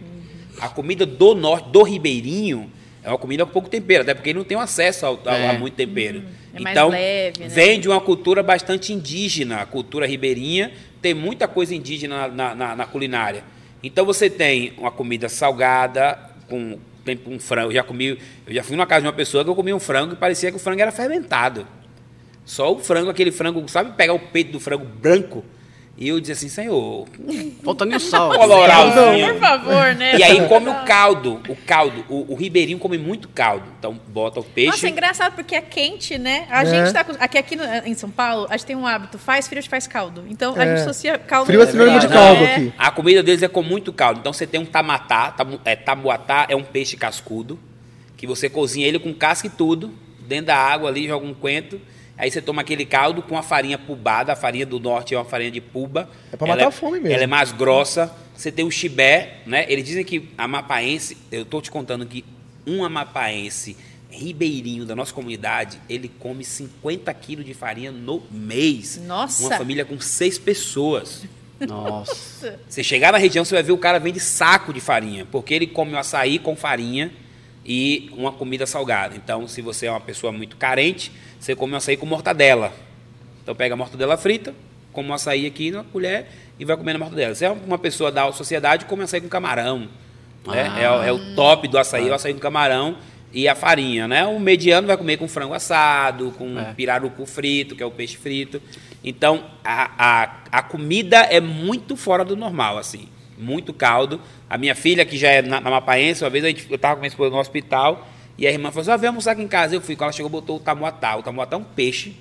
A comida do norte, do ribeirinho, é uma comida com pouco tempero, até porque ele não tem acesso ao- ao- É. a muito tempero. É mais então, leve, né? vem de uma cultura bastante indígena, a cultura ribeirinha, tem muita coisa indígena na, na- na culinária. Então você tem uma comida salgada, com tem um frango. Eu já comi, eu já fui numa casa de uma pessoa que eu comi um frango e parecia que o frango era fermentado. Só o frango, aquele frango, sabe pegar o peito do frango branco? E eu dizia assim, Senhor, Falta nem o sal. coloralzinho. Por favor, né? E aí come o caldo, o caldo. O, o ribeirinho come muito caldo. Então bota o peixe. Nossa, é engraçado porque é quente, né? A É. gente tá. com- Aqui, aqui no- em São Paulo, a gente tem um hábito: faz frio, a gente faz caldo. Então a É. gente associa caldo. Frio é sinônimo de caldo é. aqui. A comida deles é com muito caldo. Então você tem um tamatá, tamu, é, tamuatá é um peixe cascudo, que você cozinha ele com casca e tudo, dentro da água ali, joga um coentro. Aí você toma aquele caldo com a farinha pubada, a farinha do norte é uma farinha de puba. É pra Ela matar a fome mesmo. Ela é mais grossa. Você tem o chibé, né? Eles dizem que amapaense, eu tô te contando que um amapaense ribeirinho da nossa comunidade, ele come 50 quilos de farinha no mês. Nossa. Uma família com seis pessoas. Nossa. Você chegar na região, você vai ver o cara vende saco de farinha, porque ele come o açaí com farinha e uma comida salgada. Então, se você é uma pessoa muito carente, você come o açaí com mortadela. Então, pega a mortadela frita, come o açaí aqui na colher e vai comendo a mortadela. Se é uma pessoa da alta sociedade, come açaí com camarão. né? Ah. É, o- é o top do açaí, o açaí com camarão. e a farinha, né? O mediano vai comer com frango assado, com é. pirarucu frito, que é o peixe frito. Então, a, a, a comida é muito fora do normal, assim. Muito caldo. A minha filha, que já é na, na Mapaense, uma vez a gente, eu estava com minha esposa no hospital, e a irmã falou assim, ah, vem almoçar aqui em casa. Eu fui, quando ela chegou, botou o tamuatá. O tamuatá é um peixe,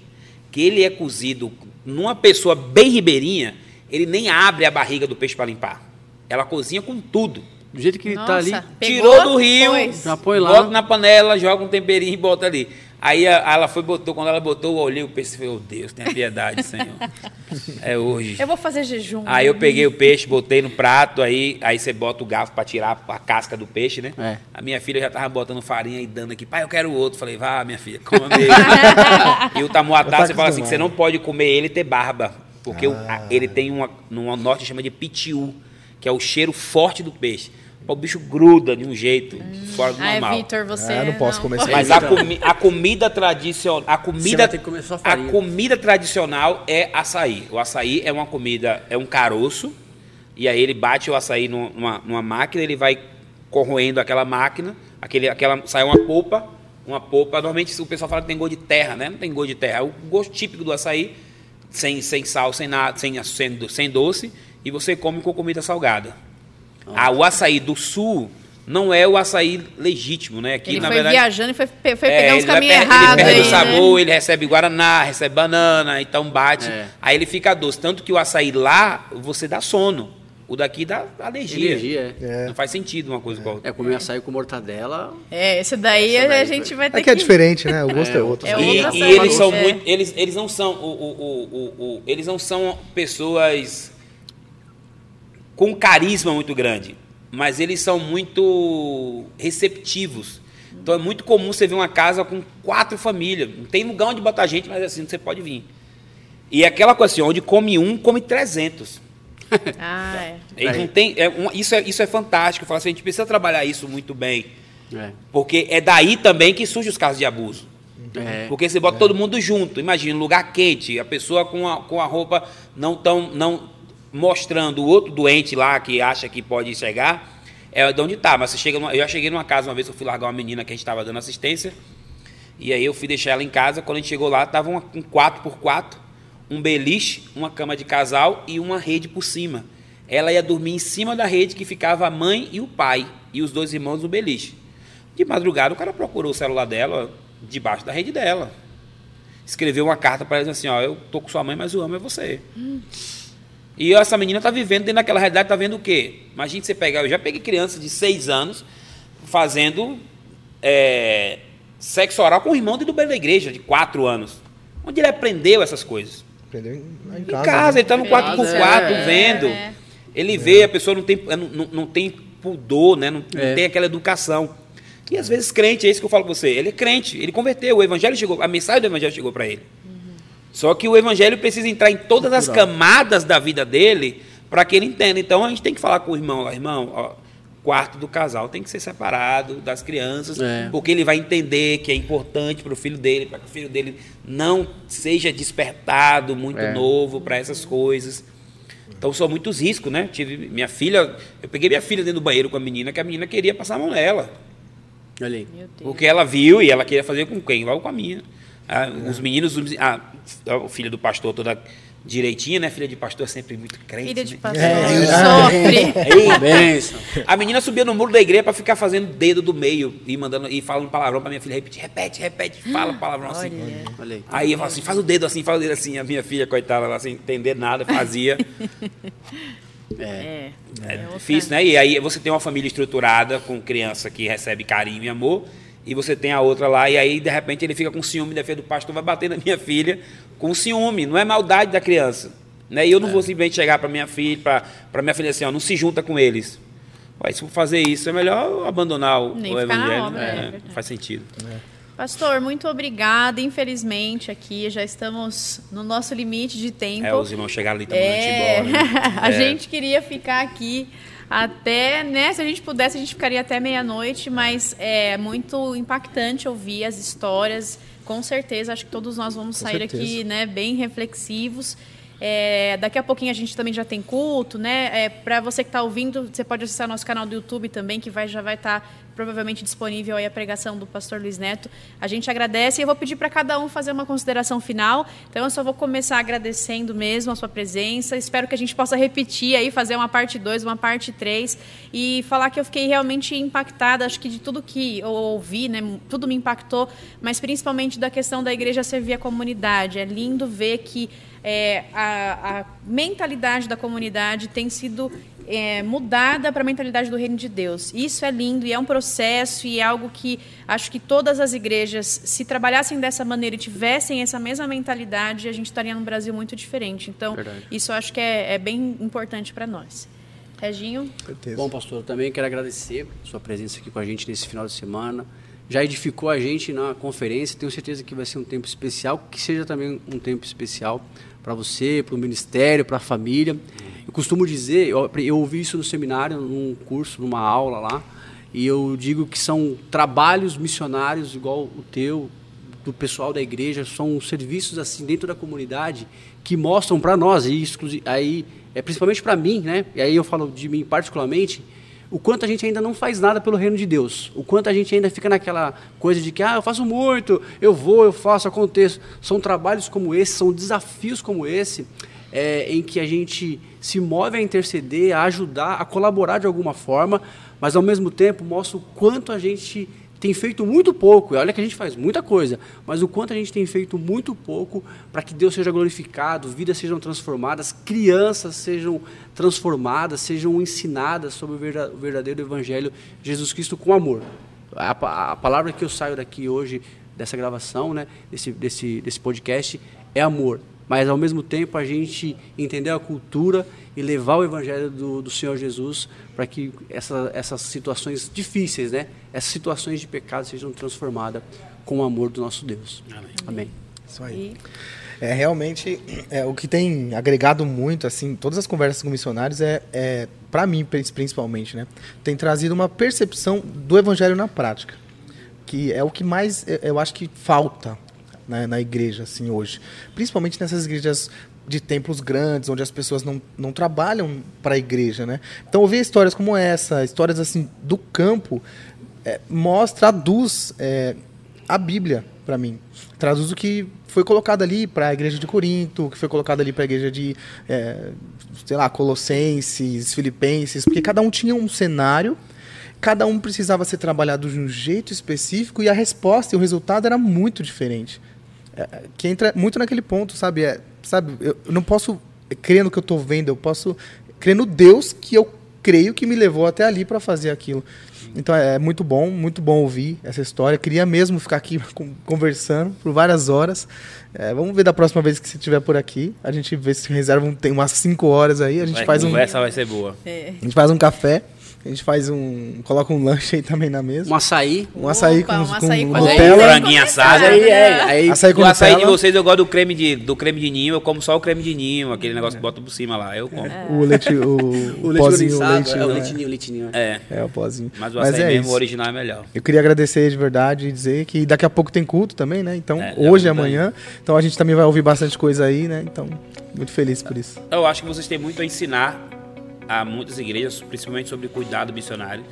que ele é cozido numa pessoa bem ribeirinha, ele nem abre a barriga do peixe para limpar. Ela cozinha com tudo. Do jeito que Nossa, tá ali. Tirou do rio, já põe lá. bota na panela, joga um temperinho e bota ali. Aí a, ela foi, botou, quando ela botou, eu olhei o peixe e falei, oh Deus, tenha piedade, Senhor. É hoje. Eu vou fazer jejum. Aí eu peguei o peixe, botei no prato, aí, aí você bota o garfo para tirar a casca do peixe, né? É. A minha filha já tava botando farinha e dando aqui, pai, eu quero outro. Falei, vá, minha filha, coma mesmo. e o tamuatá, você fala assim, que você não pode comer ele e ter barba. Porque ah. o, ele tem uma, no norte chama de pitiu, que é o cheiro forte do peixe o bicho gruda de um jeito hum. fora do normal. Ai, Vitor, você. Ah, não posso comer isso Mas a, comi a, comida tradicional. A comida, a comida tradicional é açaí. O açaí é uma comida, é um caroço. E aí ele bate o açaí numa, numa máquina, ele vai corroendo aquela máquina, aquele, aquela, sai uma polpa, uma polpa. Normalmente o pessoal fala que tem gosto de terra, né? Não tem gosto de terra. É o gosto típico do açaí, sem, sem sal, sem nada, sem, sem, sem doce, e você come com comida salgada. Ah, o açaí do sul não é o açaí legítimo, né? Aqui, ele na foi verdade, viajando e foi, foi é, pegar uns caminhos errados. Ele perde aí, o sabor, né? ele recebe guaraná, recebe banana, então bate. É. Aí ele fica doce. Tanto que o açaí lá, você dá sono. O daqui dá alergia. Energia, é. Não faz sentido uma coisa é. com a outra. É comer açaí com mortadela. É, esse daí, a gente vai ter é que. É diferente, né? O gosto é, é outro. É e, e eles são muito. Eles, eles não são. O, o, o, o, eles não são pessoas com carisma muito grande, mas eles são muito receptivos. Então é muito comum você ver uma casa com quatro famílias. Não tem lugar onde botar gente, mas assim você pode vir. E é aquela coisa assim, onde come um, come 300. Ah, é. Eles não tem, é, um, isso, é, isso é fantástico. Eu falo assim, a gente precisa trabalhar isso muito bem. É. Porque é daí também que surgem os casos de abuso. É. Porque você bota é. todo mundo junto. Imagina, um lugar quente, a pessoa com a, com a roupa não tão, não mostrando o outro doente lá que acha que pode chegar, é de onde está. Mas você chega numa, eu já cheguei numa casa uma vez, eu fui largar uma menina que a gente estava dando assistência, e aí eu fui deixar ela em casa. Quando a gente chegou lá, estava um 4x4, um beliche, uma cama de casal e uma rede por cima. Ela ia dormir em cima da rede que ficava a mãe e o pai, e os dois irmãos no beliche. De madrugada, o cara procurou o celular dela debaixo da rede dela. Escreveu uma carta para ela assim: Ó, eu tô com sua mãe, mas o amo é você. Hum. E essa menina está vivendo dentro daquela realidade, está vendo o quê? Imagina você pegar, eu já peguei criança de seis anos fazendo é, sexo oral com o irmão dentro do da igreja, de quatro anos. Onde ele aprendeu essas coisas? Aprendeu em, em casa. Em casa, né? ele está no quarto por quatro, é, vendo. É. Ele é. vê, a pessoa não tem, não, não tem pudor, né? não, não é. tem aquela educação. E às vezes crente, é isso que eu falo para você. Ele é crente, ele converteu, o evangelho chegou, a mensagem do evangelho chegou para ele. Só que o evangelho precisa entrar em todas as camadas da vida dele para que ele entenda. Então a gente tem que falar com o irmão lá, irmão, ó, quarto do casal tem que ser separado das crianças, é. porque ele vai entender que é importante para o filho dele, para que o filho dele não seja despertado muito é. novo para essas coisas. Então são muitos riscos, né? Tive minha filha, eu peguei minha filha dentro do banheiro com a menina, que a menina queria passar a mão nela. Ali. Porque ela viu e ela queria fazer com quem? Logo com a minha. Ah, os meninos, ah, o filho do pastor toda direitinha, né? Filha de pastor é sempre muito crente. Filha de né? pastor é, sofre. É, a menina subia no muro da igreja para ficar fazendo dedo do meio e mandando e falando palavrão para minha filha repetir, repete, repete, fala palavrão assim. Olha. Aí eu falo assim, faz o dedo assim, faz o dedo assim. A minha filha coitada, ela sem entender nada, fazia. É, é, é, é difícil, né? E aí você tem uma família estruturada com criança que recebe carinho e amor e você tem a outra lá, e aí de repente ele fica com ciúme, defende do pastor, vai bater na minha filha com ciúme, não é maldade da criança. Né? E eu não é. vou simplesmente chegar para minha filha, para minha filha assim, ó, não se junta com eles. Ué, se for fazer isso, é melhor abandonar o, o evangelho. Obra, né? é, faz sentido. É. Pastor, muito obrigada. Infelizmente, aqui já estamos no nosso limite de tempo. É, os irmãos chegaram ali também é... embora. Né? a é. gente queria ficar aqui até, né, se a gente pudesse, a gente ficaria até meia-noite, mas é muito impactante ouvir as histórias. Com certeza, acho que todos nós vamos sair aqui, né, bem reflexivos. É, daqui a pouquinho a gente também já tem culto, né? É, Para você que está ouvindo, você pode acessar nosso canal do YouTube também, que vai, já vai estar tá provavelmente disponível aí a pregação do pastor Luiz Neto. A gente agradece e eu vou pedir para cada um fazer uma consideração final. Então eu só vou começar agradecendo mesmo a sua presença. Espero que a gente possa repetir aí, fazer uma parte 2, uma parte 3 e falar que eu fiquei realmente impactada, acho que de tudo que eu ouvi, né, tudo me impactou, mas principalmente da questão da igreja servir a comunidade. É lindo ver que é, a, a mentalidade da comunidade tem sido é, mudada para a mentalidade do reino de Deus. Isso é lindo e é um processo e é algo que acho que todas as igrejas, se trabalhassem dessa maneira e tivessem essa mesma mentalidade, a gente estaria num Brasil muito diferente. Então, Verdade. isso acho que é, é bem importante para nós. Reginho? Certeza. Bom, pastor, também quero agradecer a sua presença aqui com a gente nesse final de semana. Já edificou a gente na conferência, tenho certeza que vai ser um tempo especial, que seja também um tempo especial para você, para o ministério, para a família. Eu costumo dizer, eu, eu ouvi isso no seminário, num curso, numa aula lá, e eu digo que são trabalhos missionários igual o teu, do pessoal da igreja, são serviços assim dentro da comunidade que mostram para nós, e aí é principalmente para mim, né? E aí eu falo de mim particularmente, o quanto a gente ainda não faz nada pelo reino de Deus, o quanto a gente ainda fica naquela coisa de que ah, eu faço muito, eu vou, eu faço, aconteço. São trabalhos como esse, são desafios como esse, é, em que a gente se move a interceder, a ajudar, a colaborar de alguma forma, mas ao mesmo tempo mostra o quanto a gente tem feito muito pouco. E olha que a gente faz muita coisa, mas o quanto a gente tem feito muito pouco para que Deus seja glorificado, vidas sejam transformadas, crianças sejam transformadas, sejam ensinadas sobre o verdadeiro evangelho de Jesus Cristo com amor. A, a, palavra que eu saio daqui hoje dessa gravação, né, desse, desse, desse podcast, é amor mas ao mesmo tempo a gente entender a cultura e levar o evangelho do, do Senhor Jesus para que essa, essas situações difíceis, né, essas situações de pecado sejam transformadas com o amor do nosso Deus. Amém. Amém. Isso aí. É realmente é, o que tem agregado muito assim, todas as conversas com missionários é, é para mim principalmente, né, tem trazido uma percepção do evangelho na prática, que é o que mais eu acho que falta né, na igreja assim hoje, principalmente nessas igrejas de templos grandes, onde as pessoas não, não trabalham para a igreja, né? Então ouvir histórias como essa, histórias assim do campo, é, mostra, traduz é, a Bíblia para mim, traduz o que foi colocado ali para a igreja de Corinto, o que foi colocado ali para a igreja de, é, sei lá, Colossenses, Filipenses, porque cada um tinha um cenário cada um precisava ser trabalhado de um jeito específico e a resposta e o resultado era muito diferente. É, que entra muito naquele ponto, sabe? É, sabe, eu não posso crer no que eu estou vendo, eu posso crer no Deus que eu creio que me levou até ali para fazer aquilo. Então é, é muito bom, muito bom ouvir essa história. Queria mesmo ficar aqui conversando por várias horas. É, vamos ver da próxima vez que você estiver por aqui. A gente vê se reserva um, tem umas 5 horas aí. A gente vai, faz um. Conversa vai ser boa. É. A gente faz um café. A gente faz um. Coloca um lanche aí também na mesa. Um açaí. Um açaí Opa, com, um açaí com, com Nutella. Franguinho assado. Aí, é, aí, açaí com o açaí de vocês eu gosto do creme de, do creme de ninho. Eu como só o creme de ninho, aquele negócio que bota por cima lá. Eu como. É. O leite. O, o, o pozinho. O leite, é, o leitinho, o leitinho. É. É, o pozinho. Mas o açaí Mas é mesmo, isso. o original é melhor. Eu queria agradecer de verdade e dizer que daqui a pouco tem culto também, né? Então, é, hoje e amanhã. Então a gente também vai ouvir bastante coisa aí, né? Então, muito feliz por isso. Eu acho que vocês têm muito a ensinar a muitas igrejas, principalmente sobre cuidado missionário.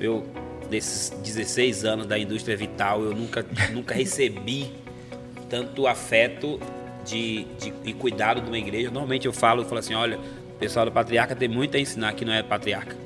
Eu, desses 16 anos da indústria vital, eu nunca, nunca recebi tanto afeto de, de, e cuidado de uma igreja. Normalmente eu falo, eu falo assim, olha, o pessoal do Patriarca tem muito a ensinar que não é Patriarca.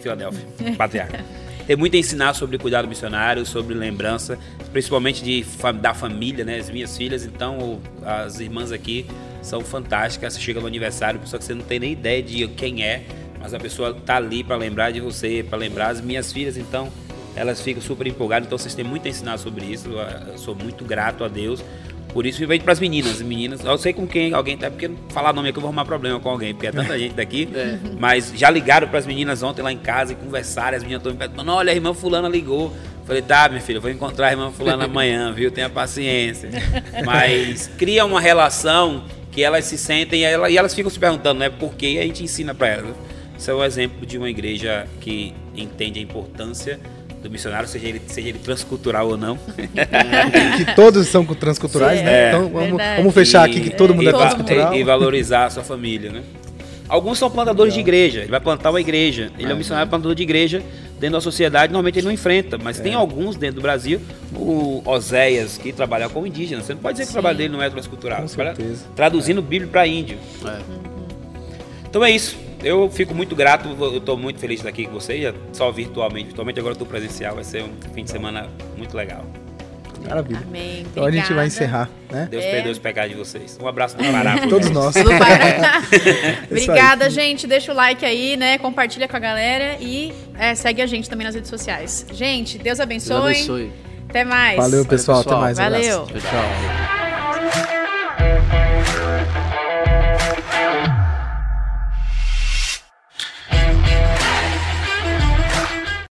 Filadélfia, Patriarca. Tem muito a ensinar sobre cuidado missionário, sobre lembrança, principalmente de, da família, né? As minhas filhas, então, as irmãs aqui são fantásticas. Você chega no aniversário, pessoa que você não tem nem ideia de quem é, mas a pessoa tá ali para lembrar de você, para lembrar as minhas filhas, então elas ficam super empolgadas. Então vocês têm muito a ensinar sobre isso. Eu sou muito grato a Deus. Por isso, veio para as meninas. Meninas, eu sei com quem alguém tá, porque falar nome aqui eu vou arrumar problema com alguém, porque é tanta gente daqui. É. Mas já ligaram para as meninas ontem lá em casa e conversaram. As meninas estão me perguntando: olha, a irmã Fulana ligou. Falei, tá, minha filha, eu vou encontrar a irmã Fulana amanhã, viu? Tenha paciência. Mas cria uma relação que elas se sentem e elas, e elas ficam se perguntando, né? Por que a gente ensina para elas. Isso é o um exemplo de uma igreja que entende a importância do missionário, seja ele, seja ele transcultural ou não. que todos são transculturais, Sim, né? É, então vamos, vamos, fechar aqui que todo mundo é, é transcultural. E, e, valorizar a sua família, né? Alguns são plantadores Legal. de igreja. Ele vai plantar uma igreja. Ele é um missionário plantador de igreja, dentro da sociedade, normalmente ele não enfrenta, mas é. tem alguns dentro do Brasil, o Oséias, que trabalha com indígenas. Você não pode dizer que o trabalho dele não é transcultural. Com certeza. Traduzindo é. Bíblia para índio. É. Então é isso. Eu fico muito grato, eu estou muito feliz de estar aqui com vocês, só virtualmente. Virtualmente agora estou presencial, vai ser um fim de semana muito legal. Maravilha. Amém. Então a gente vai encerrar, né? Deus é. perdoe os pecados de vocês. Um abraço do Pará. Todos nós. Obrigada, gente. Deixa o like aí, né? Compartilha com a galera e é, segue a gente também nas redes sociais. Gente, Deus abençoe. Deus abençoe. Até mais. Valeu, pessoal. Valeu, pessoal. Até mais. Valeu. Um tchau.